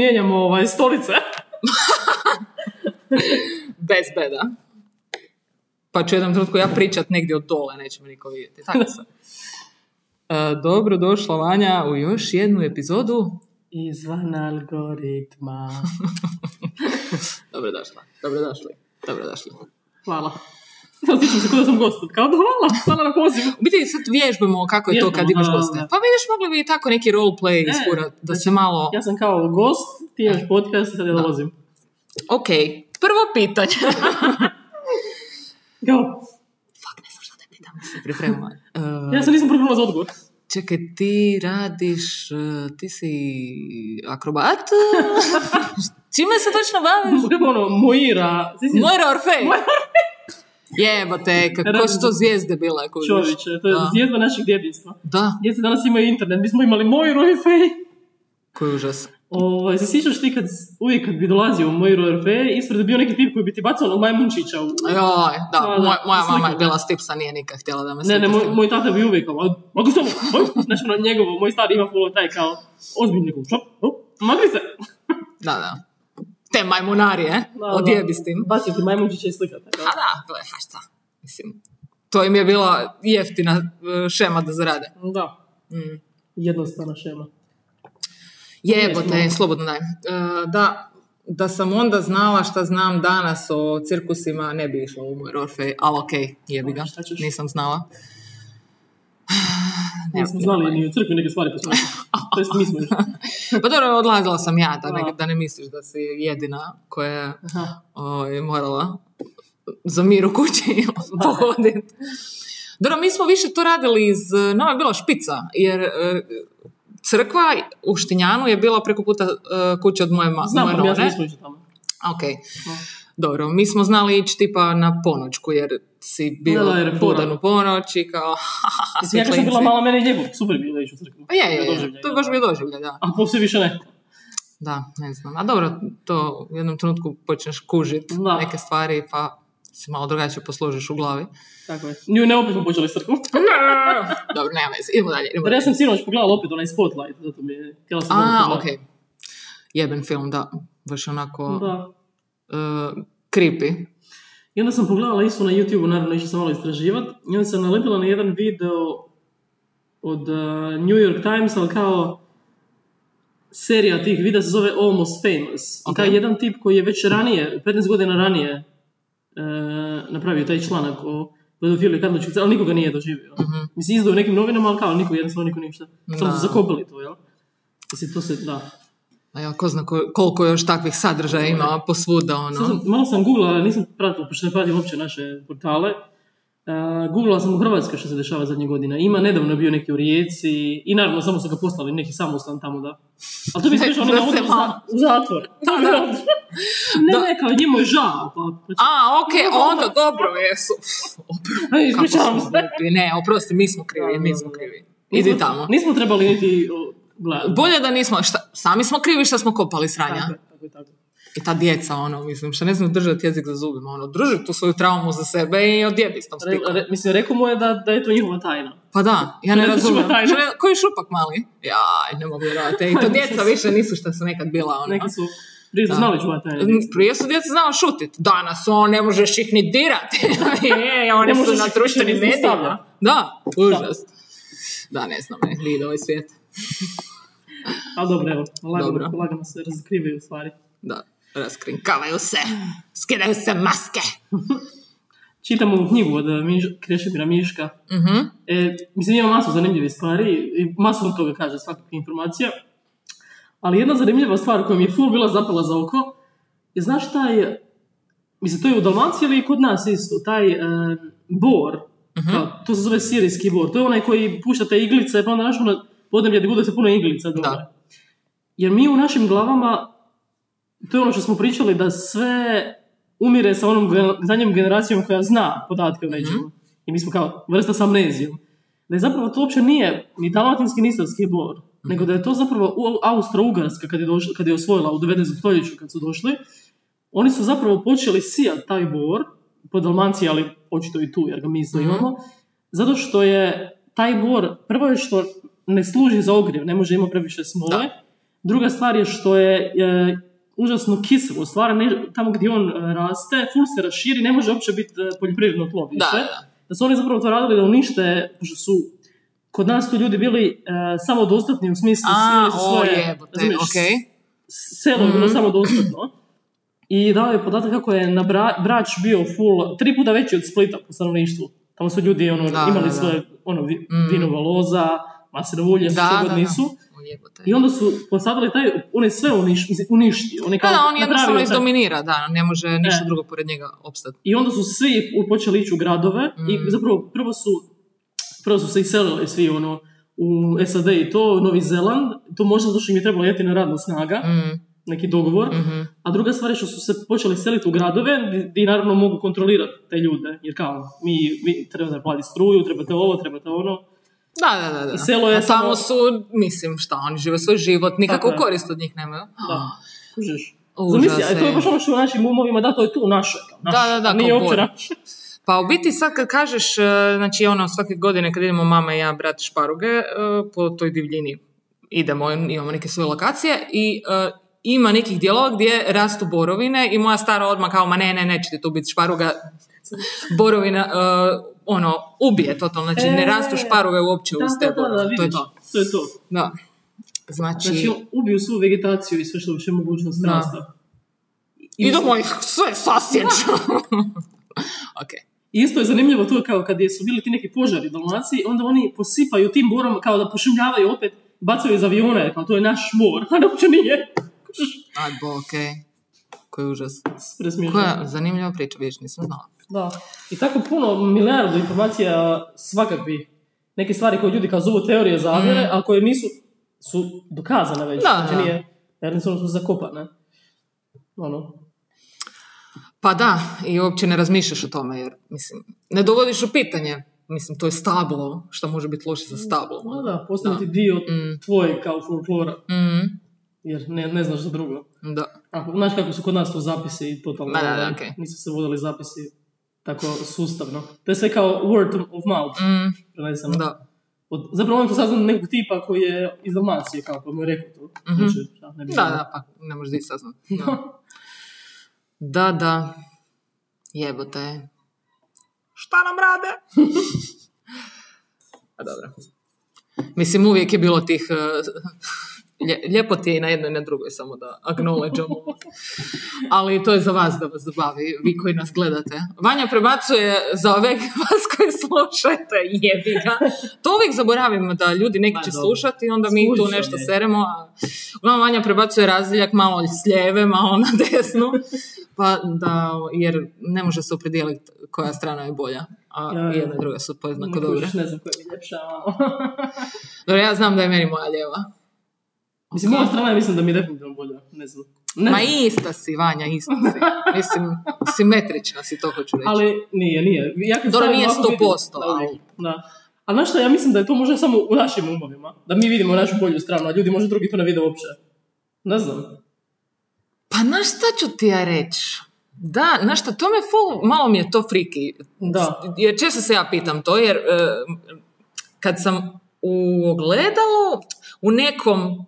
mijenjamo ovaj, stolice. Bez beda. Pa ću jednom trenutku ja pričat negdje od dole, neće me niko vidjeti. Tako se. E, dobro došla Vanja u još jednu epizodu. Izvan algoritma. Dobrodošla. Dobrodošli. Dobrodošli. Hvala. Osjećam se kao da sam gost. Kao da hvala, hvala na pozivu. U biti sad vježbamo kako je to kad Vježbamo, imaš goste. Pa vidiš, mogli bi tako neki roleplay E, isfurat, da znači, se malo... Ja sam kao gost, ti imaš podcast, sad ja dolazim. Ok, prvo pitanje. Kao, Fak, ne znam šta te pitam, se pripremila. E, ja sam nisam pripremila za odgovor. Čekaj, ti radiš, e, ti si akrobat? Čime se točno baviš? Kako ono, Moira, si si Moira Orfej. Jebote, kako su to zvijezde bile. čovječe, to je Da. zvijezda našeg djetinstva. Da, Djeca danas imaju internet, mi smo imali Moiru i Fej. koji užas. Ovaj, se sjećaš ti kad, uvijek kad bi dolazio u Moiru RP, ispred bio neki tip koji bi ti bacao onog majmunčića u... Joj, da, Da, da, moj- moja mama je bila stipsa, nije nikad htjela da me Ne, ne, moj, moj tata bi uvijek kao, mogu samo, znači ono njegovo, moj stari ima full taj kao, ozbiljni što? Magli se! Da, da. Te majmunarije, Da, odjebi s tim. Bacio ti majmunčića i slikata. A da, gle, a šta? Mislim, to im je bila jeftina e, šema da zarade. Da, Mm. jednostavna šema. Jebote, Jesmo. slobodno daj. E, da, da sam onda znala šta znam danas o cirkusima, ne bi išla u moj Orfej, ali okej, jebi ga, nisam znala. Ne smo znali ni u crkvi neke stvari poslušati. To jest mi smo. Pa dobro, odlazila sam ja, da ne, Da. ne misliš da si jedina koja je Aha. ovaj, morala za mir u kući pohoditi. Dobro, mi smo više to radili iz, nama je bila špica, jer e, crkva u Štinjanu je bila preko puta e, kuće od moje, Znam, moje pa ja sam none. nismo išli tamo. Ok, dobro, mi smo znali ići tipa na ponoćku, jer si bio Da, budan u ponoć i kao, Mislim, ja kad sam bila mala, mene i njegov, super bilo ići u crkvu. Pa je, je, je, to je baš bio doživljaj, da. A poslije više ne. Da, ne znam. A dobro, to u jednom trenutku počneš kužit Da. neke stvari, pa se malo drugačije posložiš u glavi. Tako je. Nju ne opet smo počeli dobro, nema veze, idemo dalje. Idemo Jer ja dalje. sam sinoć pogledala opet onaj Spotlight, zato mi je, htjela sam A, dobro ok. pogledati. Jeben film, da. Baš onako Da. Uh, creepy. I onda sam pogledala isto na YouTube, naravno išla sam malo istraživat, i onda sam naletila na jedan video od uh, New York Times, ali kao serija tih videa se zove Almost Famous. I Ok. kao jedan tip koji je već ranije, 15 godina ranije, uh, napravio taj članak o pedofiliji katoličkih, ali nikoga nije doživio. Mislim, izdao u nekim novinama, ali kao niko, jednostavno niko ništa. Samo su zakopali to, jel? Mislim, to se, da. A ja, ko zna ko- koliko još takvih sadržaja ima posvuda, Sad ono. sam, malo sam googlala, nisam pratila, pošto ne pratim uopće naše portale. Uh, googlala sam u Hrvatskoj što se dešava zadnje godine. Ima nedavno bio neki u Rijeci i naravno samo su ga poslali neki samostan tamo da. Ali to bi Da se na u, malo- u zatvor. ne, ne, kao njemu je žao. Pa, znači, A, ok, onda dobro, jesu. Aj, ispričavam se. Ne, oprosti, mi smo krivi, mi smo krivi. Idi tamo. Nismo trebali niti. Bolje da nismo, šta, sami smo krivi što smo kopali sranja. Tako je, tako je, tako je. I ta djeca, ono, mislim, što ne znaju držati jezik za zubima, ono, drži tu svoju traumu za sebe i odjebi s tom Re, spikom. re, mislim, rekao mu je da, da je to njihova tajna. Pa da, ja ne Ne razumijem. Koji šupak mali? Jaj, ne mogu vjerovati. I to djeca više nisu što su nekad bila, ono. Neki su prije su znali čuvati tajne. Prije su djeca znala šutit. Danas on ne možeš ih ni dirati. je, oni su na društvenim medijima. Da, užas. Da, ne znam, ne, vidi ovaj svijet. Ali dobro, evo, lagano, Dobro. lagano se razkrivaju stvari. Da, raskrinkavaju se, skidaju se maske. Čitam ovu knjigu od eh, Miš, Krešimira Miška. Mhm. E, mislim, ima masu zanimljivih stvari i masu od toga kaže svakakve informacija. Ali jedna zanimljiva stvar koja mi je full bila zapala za oko je, znaš, taj, mislim, to je u Dalmaciji, ali i kod nas isto, taj e, bor, kao, to se zove sirijski bor, to je onaj koji pušta te iglice, pa onda naš na podneblje gdje bude se puno iglica dole. Da. Jer mi u našim glavama, to je ono što smo pričali, da sve umire sa onom zadnjom generacijom koja zna podatke o nečemu. I mi smo kao vrsta s amnezijom. Da je zapravo to uopće nije ni dalmatinski ni istarski bor, nego da je to zapravo Austro-Ugarska kad je, došla, kad je osvojila u 19. stoljeću kad su došli. Oni su zapravo počeli sijati taj bor, po Dalmaciji, ali očito i tu jer ga mi isto imamo, zato što je taj bor, prvo je što ne služi za ogrjev, ne može imati previše smole, Druga stvar je što je e, užasno kiselo. Stvar ne, tamo gdje on e, raste, ful se raširi, ne može uopće biti e, poljoprivredno tlo više. Da, da. Da su oni zapravo to radili da unište, pošto su kod nas tu ljudi bili e, samodostatni u smislu A, svi o svoje, jebote, razumiješ, okej. selo je bilo samodostatno. I dao je podatak kako je na Bra- Brač bio full, tri puta veći od Splita po stanovništvu. Tamo su ljudi ono, Da, imali da, da. svoje ono, vi- vinova loza, ulje, što Da, god da, da. nisu. Jebote. I onda su posadili taj, on je sve uniš, uništio. On je Da, kao da, on jednostavno izdominira, da, ne može ništa E. drugo pored njega opstati. I onda su svi počeli ići u gradove Mm. i zapravo prvo su, prvo su se iselili svi ono, u SAD i to, Novi Zeland, to možda zato što im je trebala jeftina radna snaga, Mm, neki dogovor, mhm. a druga stvar je što su se počeli seliti u gradove gdje naravno mogu kontrolirati te ljude, jer kao, mi, vi trebate platiti struju, trebate ovo, trebate ono, Da, da, da. da. I selo je A tamo samo- su, mislim, šta, oni žive svoj život, nikakvu Tako je. korist od njih nemaju. da, kužiš. Užas Zamisli, a to je baš ono što u našim umovima, da, to je tu naše. naše, Da, da, da, a nije kao uopće naše. Pa u biti sad kad kažeš, e, znači ono svake godine kad idemo mama i ja brati šparuge e, po toj divljini idemo, imamo neke svoje lokacije i e, ima nekih dijelova gdje rastu borovine i moja stara odmah kao ma ne, ne, neće ti tu biti šparuga, borovina e, ono, ubije totalno, znači ne E, rastu šparuge uopće Da, uz da, te da, da, borove, to je to. to je to. Da. Znači, Znači, ubiju svu vegetaciju i sve što uopće mogućnost Da. rasta. idemo ih sve sasjeći. ok. Isto je zanimljivo to kao kad je- su bili ti neki požari u Dalmaciji, onda oni posipaju tim borom kao da pošumljavaju opet, bacaju iz aviona, kao to je naš mor, a uopće nije. Aj, bo, ok. Koji užas. Presmiješno. Koja zanimljiva priča, vidiš, nisam znala. Da. I tako puno milijardu informacija svakakvih neke stvari koje ljudi kao zovu teorije zavjere, a koje nisu, su dokazane već. Mm. Da, znači da. nije, jednostavno su zakopane. Ono. Pa da, i uopće ne razmišljaš o tome, jer, mislim, ne dovodiš u pitanje. Mislim, to je stablo, što može biti loše za stablo. Da, da, postane ti dio Mm. tvoje kao folklora, Mm, jer ne, ne znaš za drugo. da. Ako, znaš kako su kod nas to zapisi i totalno, Da, da, da, ovaj, okej. nisu se vodili zapisi tako sustavno. To je sve kao word of mouth, Mm, preneseno. da. Od, zapravo on to saznam nekog tipa koji je iz Dalmacije, kao pa mu je rekao to. Znači, šta, ne bi Da, da, pa ne možeš di saznat. Da, da. Jebote. Šta nam rade? A dobro. Mislim, uvijek je bilo tih... lijepo ti je i na jednoj i na drugoj, samo da acknowledgeamo. Ali to je za vas da vas zabavi, vi koji nas gledate. Vanja prebacuje za ove vas koji slušate, jebi ga. To uvijek zaboravimo da ljudi neki će slušati i onda mi tu Slušaj, nešto seremo. A uglavnom Vanja prebacuje razdiljak malo s lijeve, malo na desnu. Pa da, jer ne može se opredijeliti koja strana je bolja. A Ja, jedna i druga su podjednako Ne dobre. ne znam koja mi je ljepša. Dobro, ja znam da je meni moja lijeva. Mislim, moja strana je mislim da mi je definitivno bolja. Ne znam. Ne Ma ista si, Vanja, ista si. Mislim, simetrična si, to hoću reći. Ali nije, nije. Ja Dobro, nije 100%, vidim- da, ali- uvijek, Da. A znaš što, ja mislim da je to možda samo u našim umovima. Da mi vidimo našu bolju stranu, a ljudi možda drugi to ne vide uopće. Ne znam. Pa znaš šta ću ti ja reći? Da, znaš šta, to me full, malo mi je to friki. Da. Jer često se ja pitam to, jer e, kad sam u ogledalu, u nekom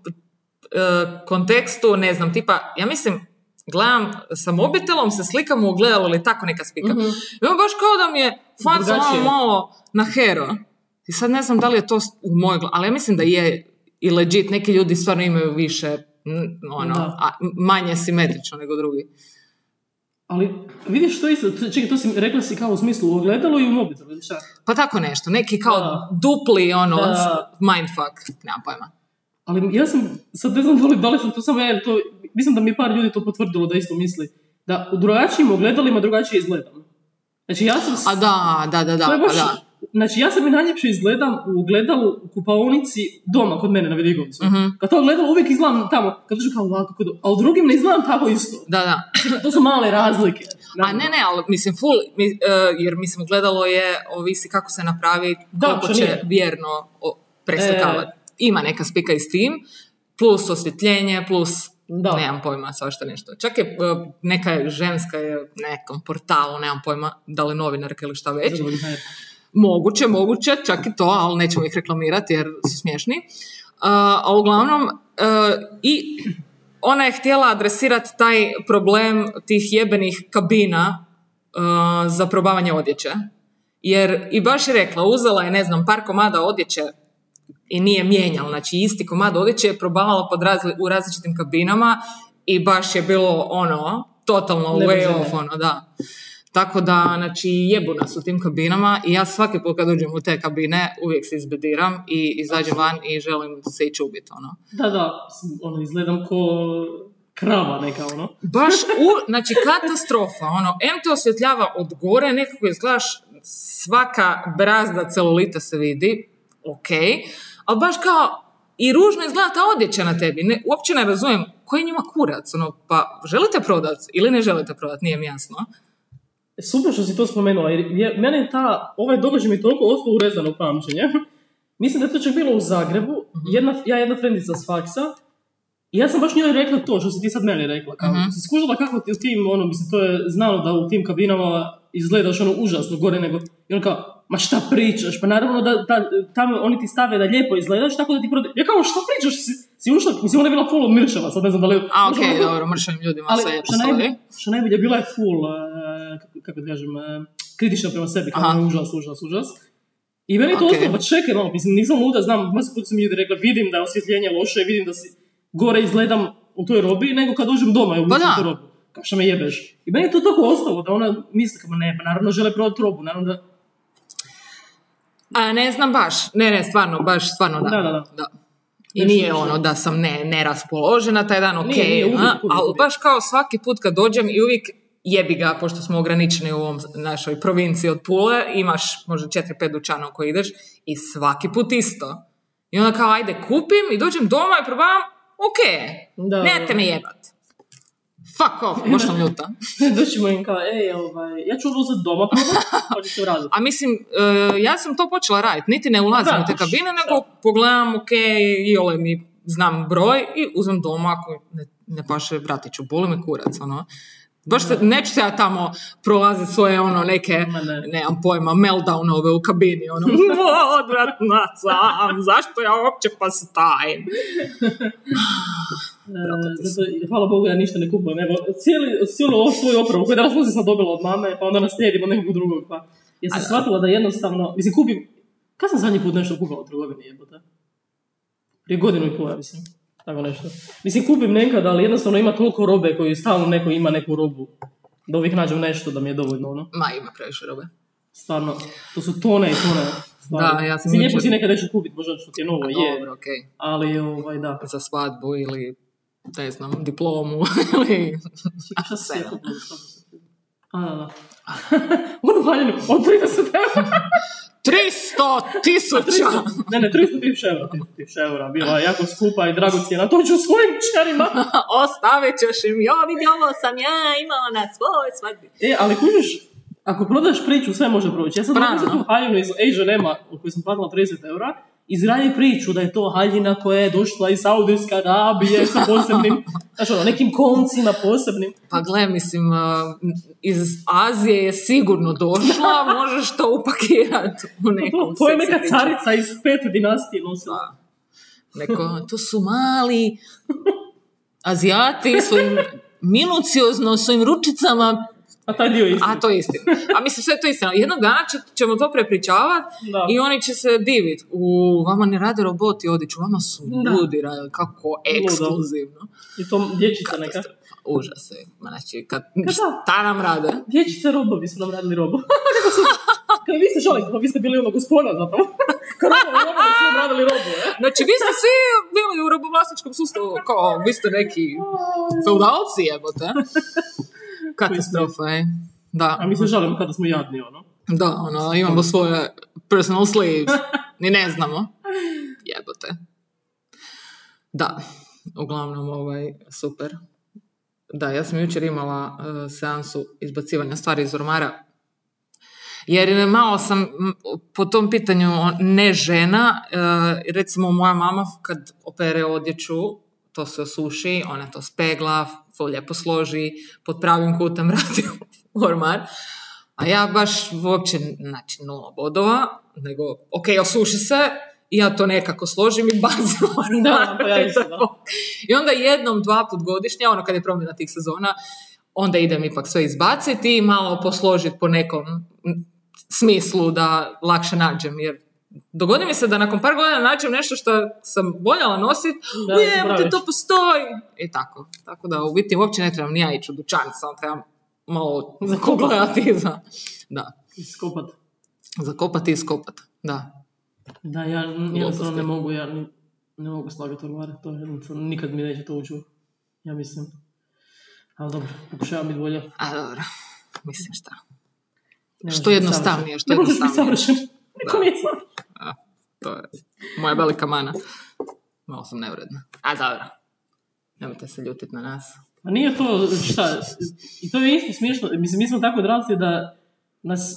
kontekstu, ne znam, tipa, ja mislim, gledam sa mobitelom, se slikam u ogledalu ili tako neka spika. Mhm. I on baš kao da mi je faca ono malo na hero. I sad ne znam da li je to u mojoj glavi, ali ja mislim da je i legit, neki ljudi stvarno imaju više, ono, Da. a, manje simetrično nego drugi. Ali vidiš što je isto, to- čekaj, to si rekla si kao u smislu u ogledalu i u mobitelu, šta? Pa tako nešto, neki kao Da. dupli, ono, Da. mindfuck, nemam pojma. Ali ja sam, sad ne znam da li, da li sam to samo ja to, mislim da mi je par ljudi to potvrdilo da isto misli. Da u drugačijim ogledalima drugačije izgledam. Znači ja sam... s- A da, da, da, da, to je pa baš, da. Znači ja sam i najljepše izgledam u ogledalu u kupaonici doma kod mene na Vidigovcu. Mhm. Kad to ogledalo uvijek izgledam tamo, kad dođu kao ovako, kod, a u drugim ne izgledam tako isto. Da, da. To su male razlike. A ne, ne, ali mislim full, mi, e, jer mislim gledalo je, ovisi kako se napravi, Da, koliko što će nije. vjerno o- preslikavati. E. Ima neka spika i s tim, plus osvjetljenje, plus Da. nemam pojma, svašta nešto. Čak je e, neka ženska je nekom portalu, nemam pojma, da li novinarka ili šta već. Moguće, moguće, čak i to, ali nećemo ih reklamirati jer su smiješni. a uglavnom, e, i ona je htjela adresirati taj problem tih jebenih kabina e, za probavanje odjeće. Jer i baš je rekla, uzela je, ne znam, par komada odjeće i nije mijenjala. Znači, isti komad odjeće je probavala pod razli- u različitim kabinama i baš je bilo ono, totalno way off, ono, da. Tako da, znači, jebu nas u tim kabinama i ja svaki put kad uđem u te kabine uvijek se izbediram i izađem van i želim se ići ubiti, ono. Da, da, ono, izgledam ko krava neka, ono. Baš, u, znači, katastrofa, ono, em te osvjetljava od gore, nekako izgledaš, svaka brazda celulita se vidi, ok, ali baš kao, i ružno izgleda ta odjeća na tebi, ne, uopće ne razumijem, koji je njima kurac, ono, pa želite prodat ili ne želite prodat, nije mi jasno. Super što si to spomenula, jer je, mene je ta, ovaj događaj mi je toliko ostao urezano u pamćenje. Mislim da je to čak bilo u Zagrebu, jedna, ja jedna frendica s faksa, i ja sam baš njoj rekla to što si ti sad meni rekla, kao, Mhm. si skužila kako ti u tim, ono, mislim, to je znano da u tim kabinama izgledaš ono užasno gore nego, i on kao, ma šta pričaš, pa naravno da, da tamo oni ti stave da lijepo izgledaš, tako da ti prode... Ja kao, šta pričaš, si, si ušla, mislim, ona je bila full mršava, sad ne znam da li... A, ok, možda- dobro, mršavim ljudima ali sve što, najbolje, što najbolje bila je full, uh, kako, da kažem, uh, kritična prema sebi, kao Aha. je užas, užas, užas. I meni to Ok. ostalo, pa čekaj malo, mislim, nisam luda, znam, masu puta su mi ljudi rekla, vidim da je osvjetljenje loše, vidim da si gore izgledam u toj robi, nego kad dođem doma Pa da. tu robu. Kao što me jebeš. I meni je to tako ostalo, da ona misli, kao, ne, pa naravno žele prodati robu, naravno da... A ne znam baš, ne, ne, stvarno, baš stvarno da. Da, da, da. I nije ono da sam ne, neraspoložena taj dan, ok, Nije, nije, uvijek, a, uvijek, ali baš kao svaki put kad dođem i uvijek jebi ga, pošto smo ograničeni u ovom našoj provinciji od Pule, imaš možda 4-5 dućana u koji ideš i svaki put isto. I onda kao, ajde, kupim i dođem doma i probavam, ok, Da, nemojte da. me jebat. Fuck off, baš sam ljuta. Doćemo im kao, ej, ovaj, ja ću ovo uzeti doma probat, hoće se uraditi. A mislim, e, ja sam to počela raditi, niti ne ulazim Da, u te kabine, da. nego pogledam, ok, i ole mi znam broj i uzmem doma, ako ne, ne paše, vratit ću, boli me kurac, ono. Baš se, neću se ja tamo prolaziti svoje ono neke, ne. nemam pojma, meltdownove u kabini, ono, odvratna sam, zašto ja uopće pastajim? E, zato, hvala Bogu, ja ništa ne kupujem. Evo, cijeli, cijelu ovu svoju opravu koju danas sam dobila od mame, pa onda naslijedim od nekog drugog. Pa. Ja sam shvatila da jednostavno, mislim, kupim, kad sam zadnji put nešto kupila u trgovini, jebote? Prije godinu i pol, ja mislim. Tako nešto. Mislim, kupim nekad, ali jednostavno ima toliko robe koju stalno neko ima neku robu. Da uvijek nađem nešto da mi je dovoljno, ono. Ma, ima previše robe. Stvarno, to su tone i tone. Stvarno. Da, ja sam lijepo si nekad nešto kupiti, možda što ti je novo, je. Dobro, ok. Ali, ovaj, da. Za svadbu ili, ne znam, diplomu ili... A. Onu haljinu, od 30 eura. 300 tisuća! Ne, ne, 300 tisuća eura. 300 tisuća eura. Bila je jako skupa i dragocjena. To ću svojim čerima. Ostavit ćeš im, jo vidi ovo sam ja imala na svoj svadbi. E, ali kužiš, ako prodaš priču, sve može proći. Ja sam Pravno. dobila tu haljinu iz H&M-a, u kojoj sam platila 30 eura, izgradi priču da je to haljina koja je došla iz Saudijske Arabije sa posebnim, znači ono, nekim koncima posebnim. Pa gle, mislim, iz Azije je sigurno došla, možeš to upakirati u neku To, je neka carica iz pete dinastije nosila. Neko, to su mali Azijati svojim minuciozno svojim ručicama, A taj dio je isti. a to je istina. A mislim, sve je to istina. Jednog dana će- ćemo to prepričavati i oni će se divit. U, vama ne rade roboti odiću, vama su Da. ljudi rade, kako ekskluzivno. I to dječica neka. Užas je. Znači, kad, da? šta nam rade? Dječice robovi su nam radili robu. Kako su, kao vi ste žali, kao vi ste bili ono gospoda zapravo. Kao robovi, robovi su nam radili robu, e? Znači, vi ste svi bili u robovlasničkom sustavu, kao, vi ste neki feudalci, jebote. Katastrofa je. Da, A mi se žalimo kada smo jadni, ono. da, ono, imamo svoje personal slaves. Ni ne znamo. Jebote. Da, uglavnom, ovaj, super. Da, ja sam jučer imala uh, seansu izbacivanja stvari iz ormara. Jer malo sam po tom pitanju ne žena, e, recimo moja mama kad opere odjeću, to se osuši, ona to spegla, to lijepo složi, pod pravim kutem vrati u ormar. A ja baš uopće, znači nula bodova, nego ok, osuši se i ja to nekako složim i bacim. Isto, da. I onda jednom, dva put godišnje, ono kad je promjena tih sezona, onda idem ipak sve izbaciti i malo posložiti po nekom smislu da lakše nađem, jer dogodi mi se da nakon par godina nađem nešto što sam voljela nositi, te to postoji. I tako. Tako da u biti uopće ne trebam ni ja ići u dućan, samo trebam malo pogledati za, da, Iskopat. zakopati i iskopati. Da. Da, ja jednostavno ne mogu, ja ni- ne mogu slagati ormare, to je jednostavno, nikad mi neće to ući, ja mislim. Ali dobro, pokušavam biti bolje. A dobro, mislim šta. Ne Što jednostavnije, što Ne možeš biti jednostavnije. savršen. Niko nije savršen. To je moja velika mana. Malo sam nevredna. A dobro. Nemojte se ljutiti na nas. A nije to, šta, i to je isto smiješno, mislim, mi smo tako odrasli da nas,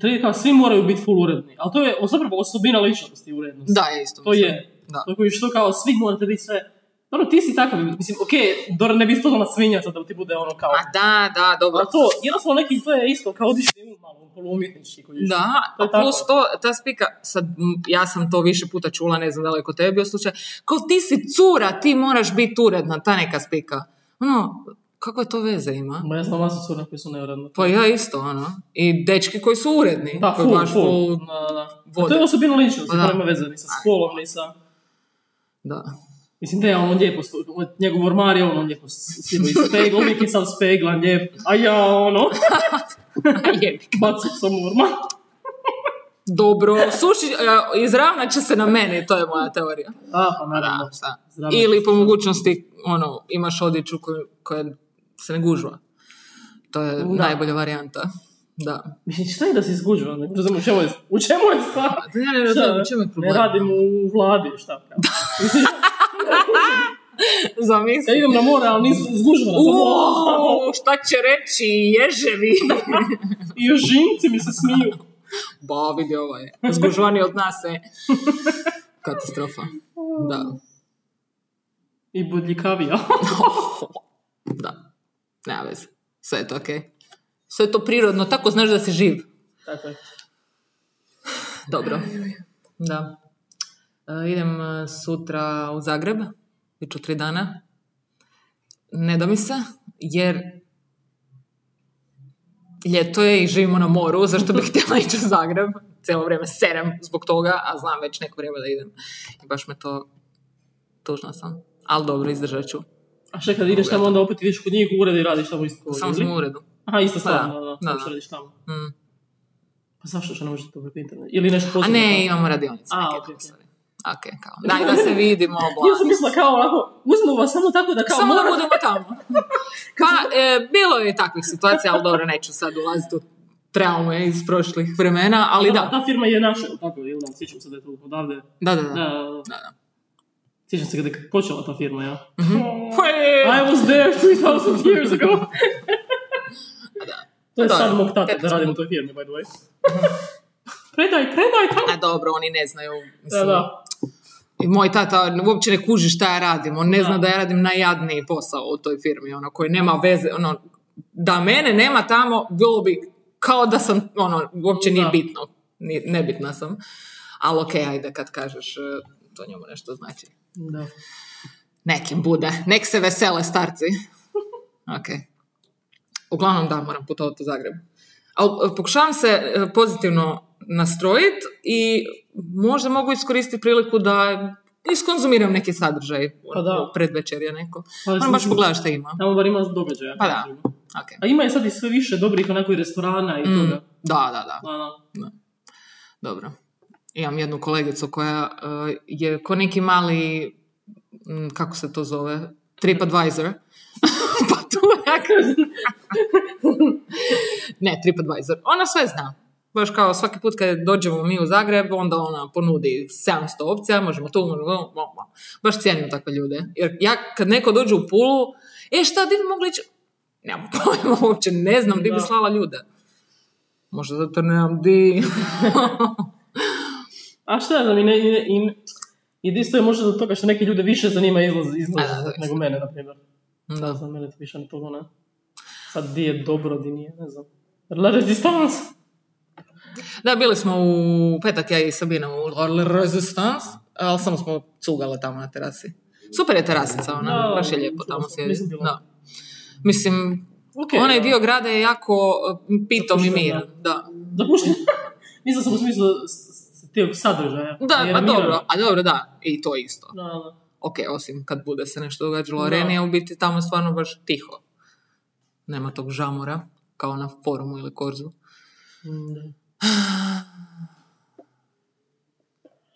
treba kao svi moraju biti full uredni, ali to je zapravo osobina ličnosti urednosti. Da, je isto. To mislim. je. Da. To što kao svi morate biti sve, dobro ti si takav, mislim, okej, dobro ne bi isto na svinja sad da ti bude ono kao, A da, da, dobro. ali to, jednostavno neki, to je isto kao odišli um malo, poluumjetnički koji Da, To je a plus tako. to, ta spika, sad, ja sam to više puta čula, ne znam da li je kod tebe bio slučaj, kao ti si cura, ti moraš biti uredna, ta neka spika. Ono, kako je to veze ima? Ma ja znam masu cura koji su neuredne. Pa ja isto, ono. I dečki koji su uredni. Da, koji full, baš full. Da, da. vode. To je osobina ličnosti, Pa da. nema veze ni sa spolom, ni sa... Da. Mislim, da je on lijepo, njegov ormar je ono lijepo spegla, uvijek je sam speglan, lijep, a ja ono, bacim sam ormar. Dobro, suši, e, izravnat će se na mene, to je moja teorija. A, pa naravno. Da. Ili po mogućnosti, ono, imaš odjeću koju, koja se ne gužva. To je najbolja varijanta. Da. Mislim, šta je da si izgužva? Ne znam u čemu je, u čemu je stvar? Ja ne ne u vladi, šta? Mislim, Zamisli. ja idem na more, ali nisam zgužvana. ono- Uuu, šta će reći ježevi? I još žinci mi se smiju. Ba, vidi ovo je. Zgužvani od nas je. Katastrofa. Da. I bodljikavija. Da. Nema veze. Sve je to okej. Sve je to prirodno, tako znaš da si živ. Tako je. Dobro. Da. E, idem e, sutra u Zagreb. Bit ću tri dana. Ne da mi se, jer ljeto je i živimo na moru, zašto bih htjela ići u Zagreb? Cijelo vrijeme serem zbog toga, a znam već neko vrijeme da idem. I baš me to tužna sam. Ali dobro, izdržat ću. A šta kad ideš tamo, onda opet ideš kod njih u ured i radiš tamo isto. Samo sam u uredu. Aha, isto Da, stvarno, da, da, da, da. radiš tamo. Mm. Pa zašto što ne možete to preko interneta? Ili nešto A posebno? ne, imamo radionice. A, neke ok, tamo ok. kao. Daj da se vidimo, bla. Ja sam mislila kao ovako, uzmu vas samo tako da kao Samo da mora- budemo tamo. Pa, e, bilo je takvih situacija, ali dobro, neću sad ulaziti u traume iz prošlih vremena, ali da. Ta firma je naša, tako, ili da, sjećam se da je to odavde. Da, da, Da, da. da, da, da. da. Sjećam se kada je počela ta firma, ja. Uje! I was there 3000 years ago. To je Da, sad mog petnaest da radim u toj firmi, by the way. predaj, predaj tamo. A dobro, oni ne znaju. Da, Mislim, da. I moj tata uopće ne kuži šta ja radim. On ne zna Da. ja radim najjadniji posao u toj firmi, ono, koji nema veze, ono, da mene nema tamo, bilo bi kao da sam, ono, uopće nije Da. bitno. Ni- nebitna sam. Ali okej, ajde, kad kažeš, e, to njemu nešto znači. Da. Nekim bude. Nek se vesele starci. ok. Uglavnom da, moram putovati u Zagreb. Ali pokušavam se e, pozitivno nastrojiti i možda mogu iskoristiti priliku da iskonzumiram neki sadržaj Pa da. u predvečerje neko. Pa, Moram baš pogledati šta ima. Tamo bar ima događaja. Pa da. Ok. A ima i sad i sve više dobrih onako i restorana i Mm, toga. Da, da, da. Da, da. Dobro. Imam jednu kolegicu koja e, je ko neki mali, m, kako se to zove, TripAdvisor. pa tu ne, TripAdvisor. Ona sve zna. Baš kao svaki put kad dođemo mi u Zagreb, onda ona ponudi 700 opcija, možemo tu, možemo, mo- mo- mo. baš cijenim takve ljude. Jer ja kad neko dođe u Pulu, e šta, di bi mogli ići? Nemam pojma, uopće ne znam di bi slala ljude. Možda zato nemam di. A šta ja znam, i, ne, i, i, i isto je možda do toga što neke ljude više zanima izlaz, izlaz A, nego mene, na primjer. da. Za mene to više ne toga, ne. Sad di je dobro, di nije, ne znam. La rezistans. Da, bili smo u petak ja i Sabina u Resistance, ali samo smo cugale tamo na terasi. Super je terasica, ona, Da, baš je lijepo tamo bila. Da. Mislim, Ok, onaj dio grada je jako uh, pitom i miran. Da. Zapušten. Nisam sam u smislu tijeg sadržaja. Da, pa dobro, a dobro, da, i to isto. Da, da. Ok, osim kad bude se nešto događalo u areni, u biti tamo je stvarno baš tiho. Nema tog žamora, kao na forumu ili korzu. Mm, da.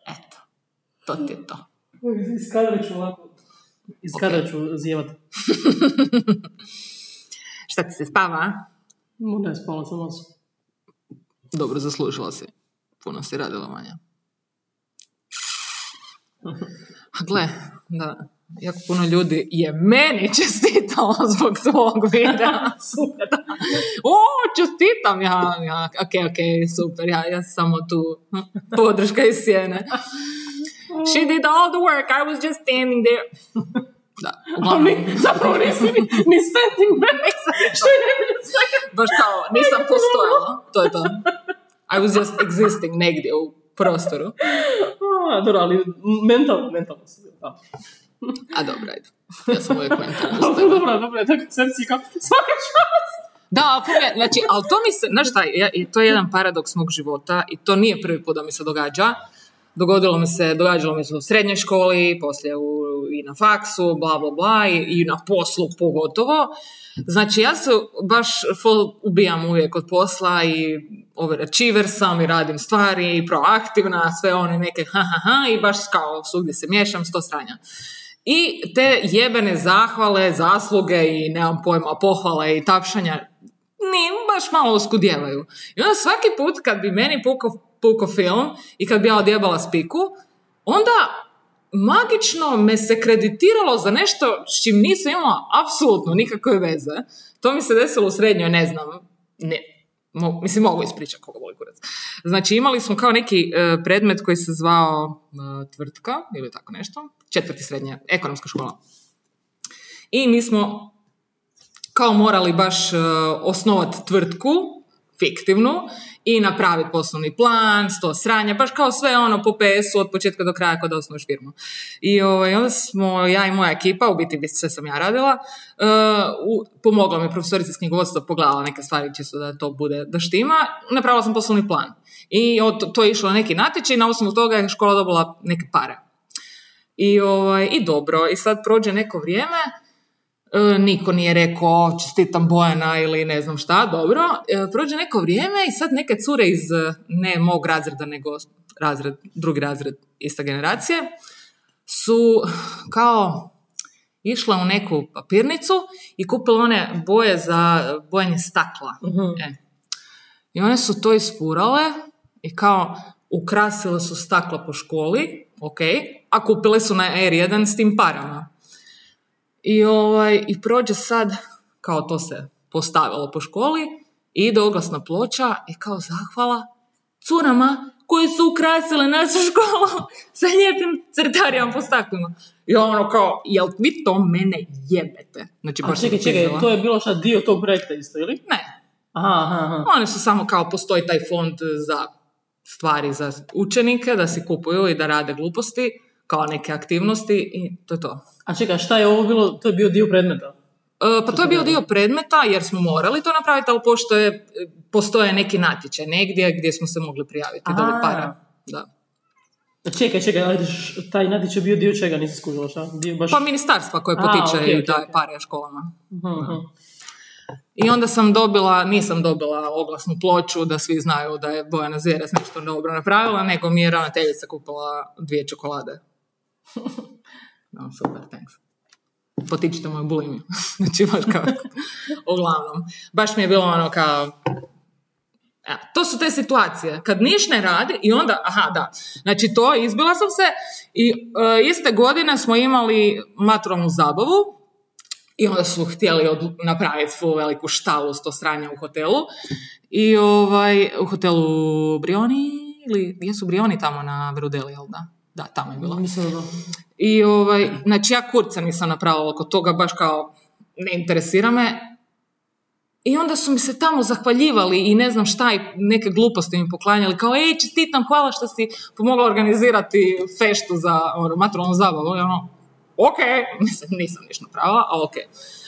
Eto, to ti je to. Iz kadra ću ovako... Ću zijevat. Šta ti se spava? ne, spala sam vas. Dobro, zaslužila si. Puno si radila manja. A gle, da, jako puno ljudi je meni čestitalo zbog tvog videa. super. O, čestitam ja, ja, ok, ok, super, ja, ja sam samo tu podrška iz sjene. She did all the work, I was just standing there. Da, uglavnom, mi, zapravo nisi ni, ni standing back. Što je najbolje svega. baš kao, nisam postojala, to je to. I was just existing negdje u prostoru. A, dobro, ali mentalno, mentalno. Da. A dobro, ajde. Ja sam uvijek dobro, dobro, je tako koncepcija kao svaka čast. Da, je- znači, ali to mi se, znaš šta, ja, to je jedan paradoks mog života i to nije prvi put da mi se događa. Dogodilo mi se, događalo mi se u srednjoj školi, poslije u, i na faksu, bla, bla, bla, i, i na poslu pogotovo. Znači, ja se baš full ubijam uvijek od posla i overachiever sam i radim stvari i proaktivna, sve one neke ha, ha, ha, i baš kao svugdje se miješam, sto sranja. I te jebene zahvale, zasluge i nemam pojma, pohvale i tapšanja ni baš malo oskudjevaju. I onda svaki put kad bi meni pukao puko film i kad bi ja odjebala spiku, onda magično me se kreditiralo za nešto s čim nisam imala apsolutno nikakve veze. To mi se desilo u srednjoj, ne znam, ne, mo- mislim mogu ispričati koga boli kurac. Znači imali smo kao neki e, predmet koji se zvao e, tvrtka ili tako nešto, četvrti srednje, ekonomska škola. I mi smo kao morali baš e, osnovati tvrtku, fiktivnu, i napraviti poslovni plan, sto sranja, baš kao sve ono po PS-u od početka do kraja kod osnoviš firmu. I ovaj, onda smo, ja i moja ekipa, u biti sve sam ja radila, e, u, pomogla mi profesorica iz knjigovodstva, pogledala neke stvari čisto da to bude da štima, napravila sam poslovni plan. I od, to je išlo na neki natječaj na osnovu toga je škola dobila neke pare. I, ovaj, I dobro, i sad prođe neko vrijeme, e, niko nije rekao čestitam Bojana ili ne znam šta, dobro. E, prođe neko vrijeme i sad neke cure iz, ne mog razreda, nego razred, drugi razred iste generacije, su kao išle u neku papirnicu i kupile one boje za bojanje stakla. E. I one su to isfurale i kao ukrasile su stakla po školi, ok, a kupile su na R1 s tim parama. I, ovaj, I prođe sad, kao to se postavilo po školi, i ide oglasna ploča i kao zahvala curama koje su ukrasile našu školu sa lijepim crtarijama po staklima. I ono kao, jel vi to mene jebete? Znači, A baš sam čekaj, čekaj, to je bilo šta dio tog projekta isto, ili? Ne, Aha, aha, aha. one su samo kao postoji taj fond za stvari za učenike, da si kupuju i da rade gluposti, kao neke aktivnosti i to je to. A čekaj, šta je ovo bilo? To je bio dio predmeta. E, pa to je bio dio predmeta jer smo morali to napraviti, ali pošto je, postoje neki natječaj negdje gdje smo se mogli prijaviti dobiti A. para. Da. A Čekaj, čekaj, š- taj natječaj je bio dio čega, nisi skužila šta? Dio baš... Pa ministarstva koje A, potiče ok, i ok, daje pare školama. Mhm. I onda sam dobila, nisam dobila oglasnu ploču da svi znaju da je Bojana Zveras nešto dobro napravila, nego mi je ravnateljica kupila dvije čokolade. No, super, thanks. Potičite moju bulimiju. znači, baš kao, uglavnom. Baš mi je bilo ono kao, Evo, to su te situacije. Kad niš ne radi i onda, aha, da. Znači to, izbila sam se i e, iste godine smo imali maturalnu zabavu i onda su htjeli od, napraviti svu veliku štalu sto stranja u hotelu. I ovaj, u hotelu Brioni, ili jesu Brioni tamo na Brudeli, jel da? Da, tamo je bilo. Mislim da. I ovaj, znači ja kurca nisam napravila oko toga, baš kao ne interesira me. I onda su mi se tamo zahvaljivali i ne znam šta i neke gluposti mi poklanjali. Kao, ej, čestitam, hvala što si pomogla organizirati feštu za ono, maturalnu zabavu. I ono, ok, mislim, nisam ništa napravila, ali ok.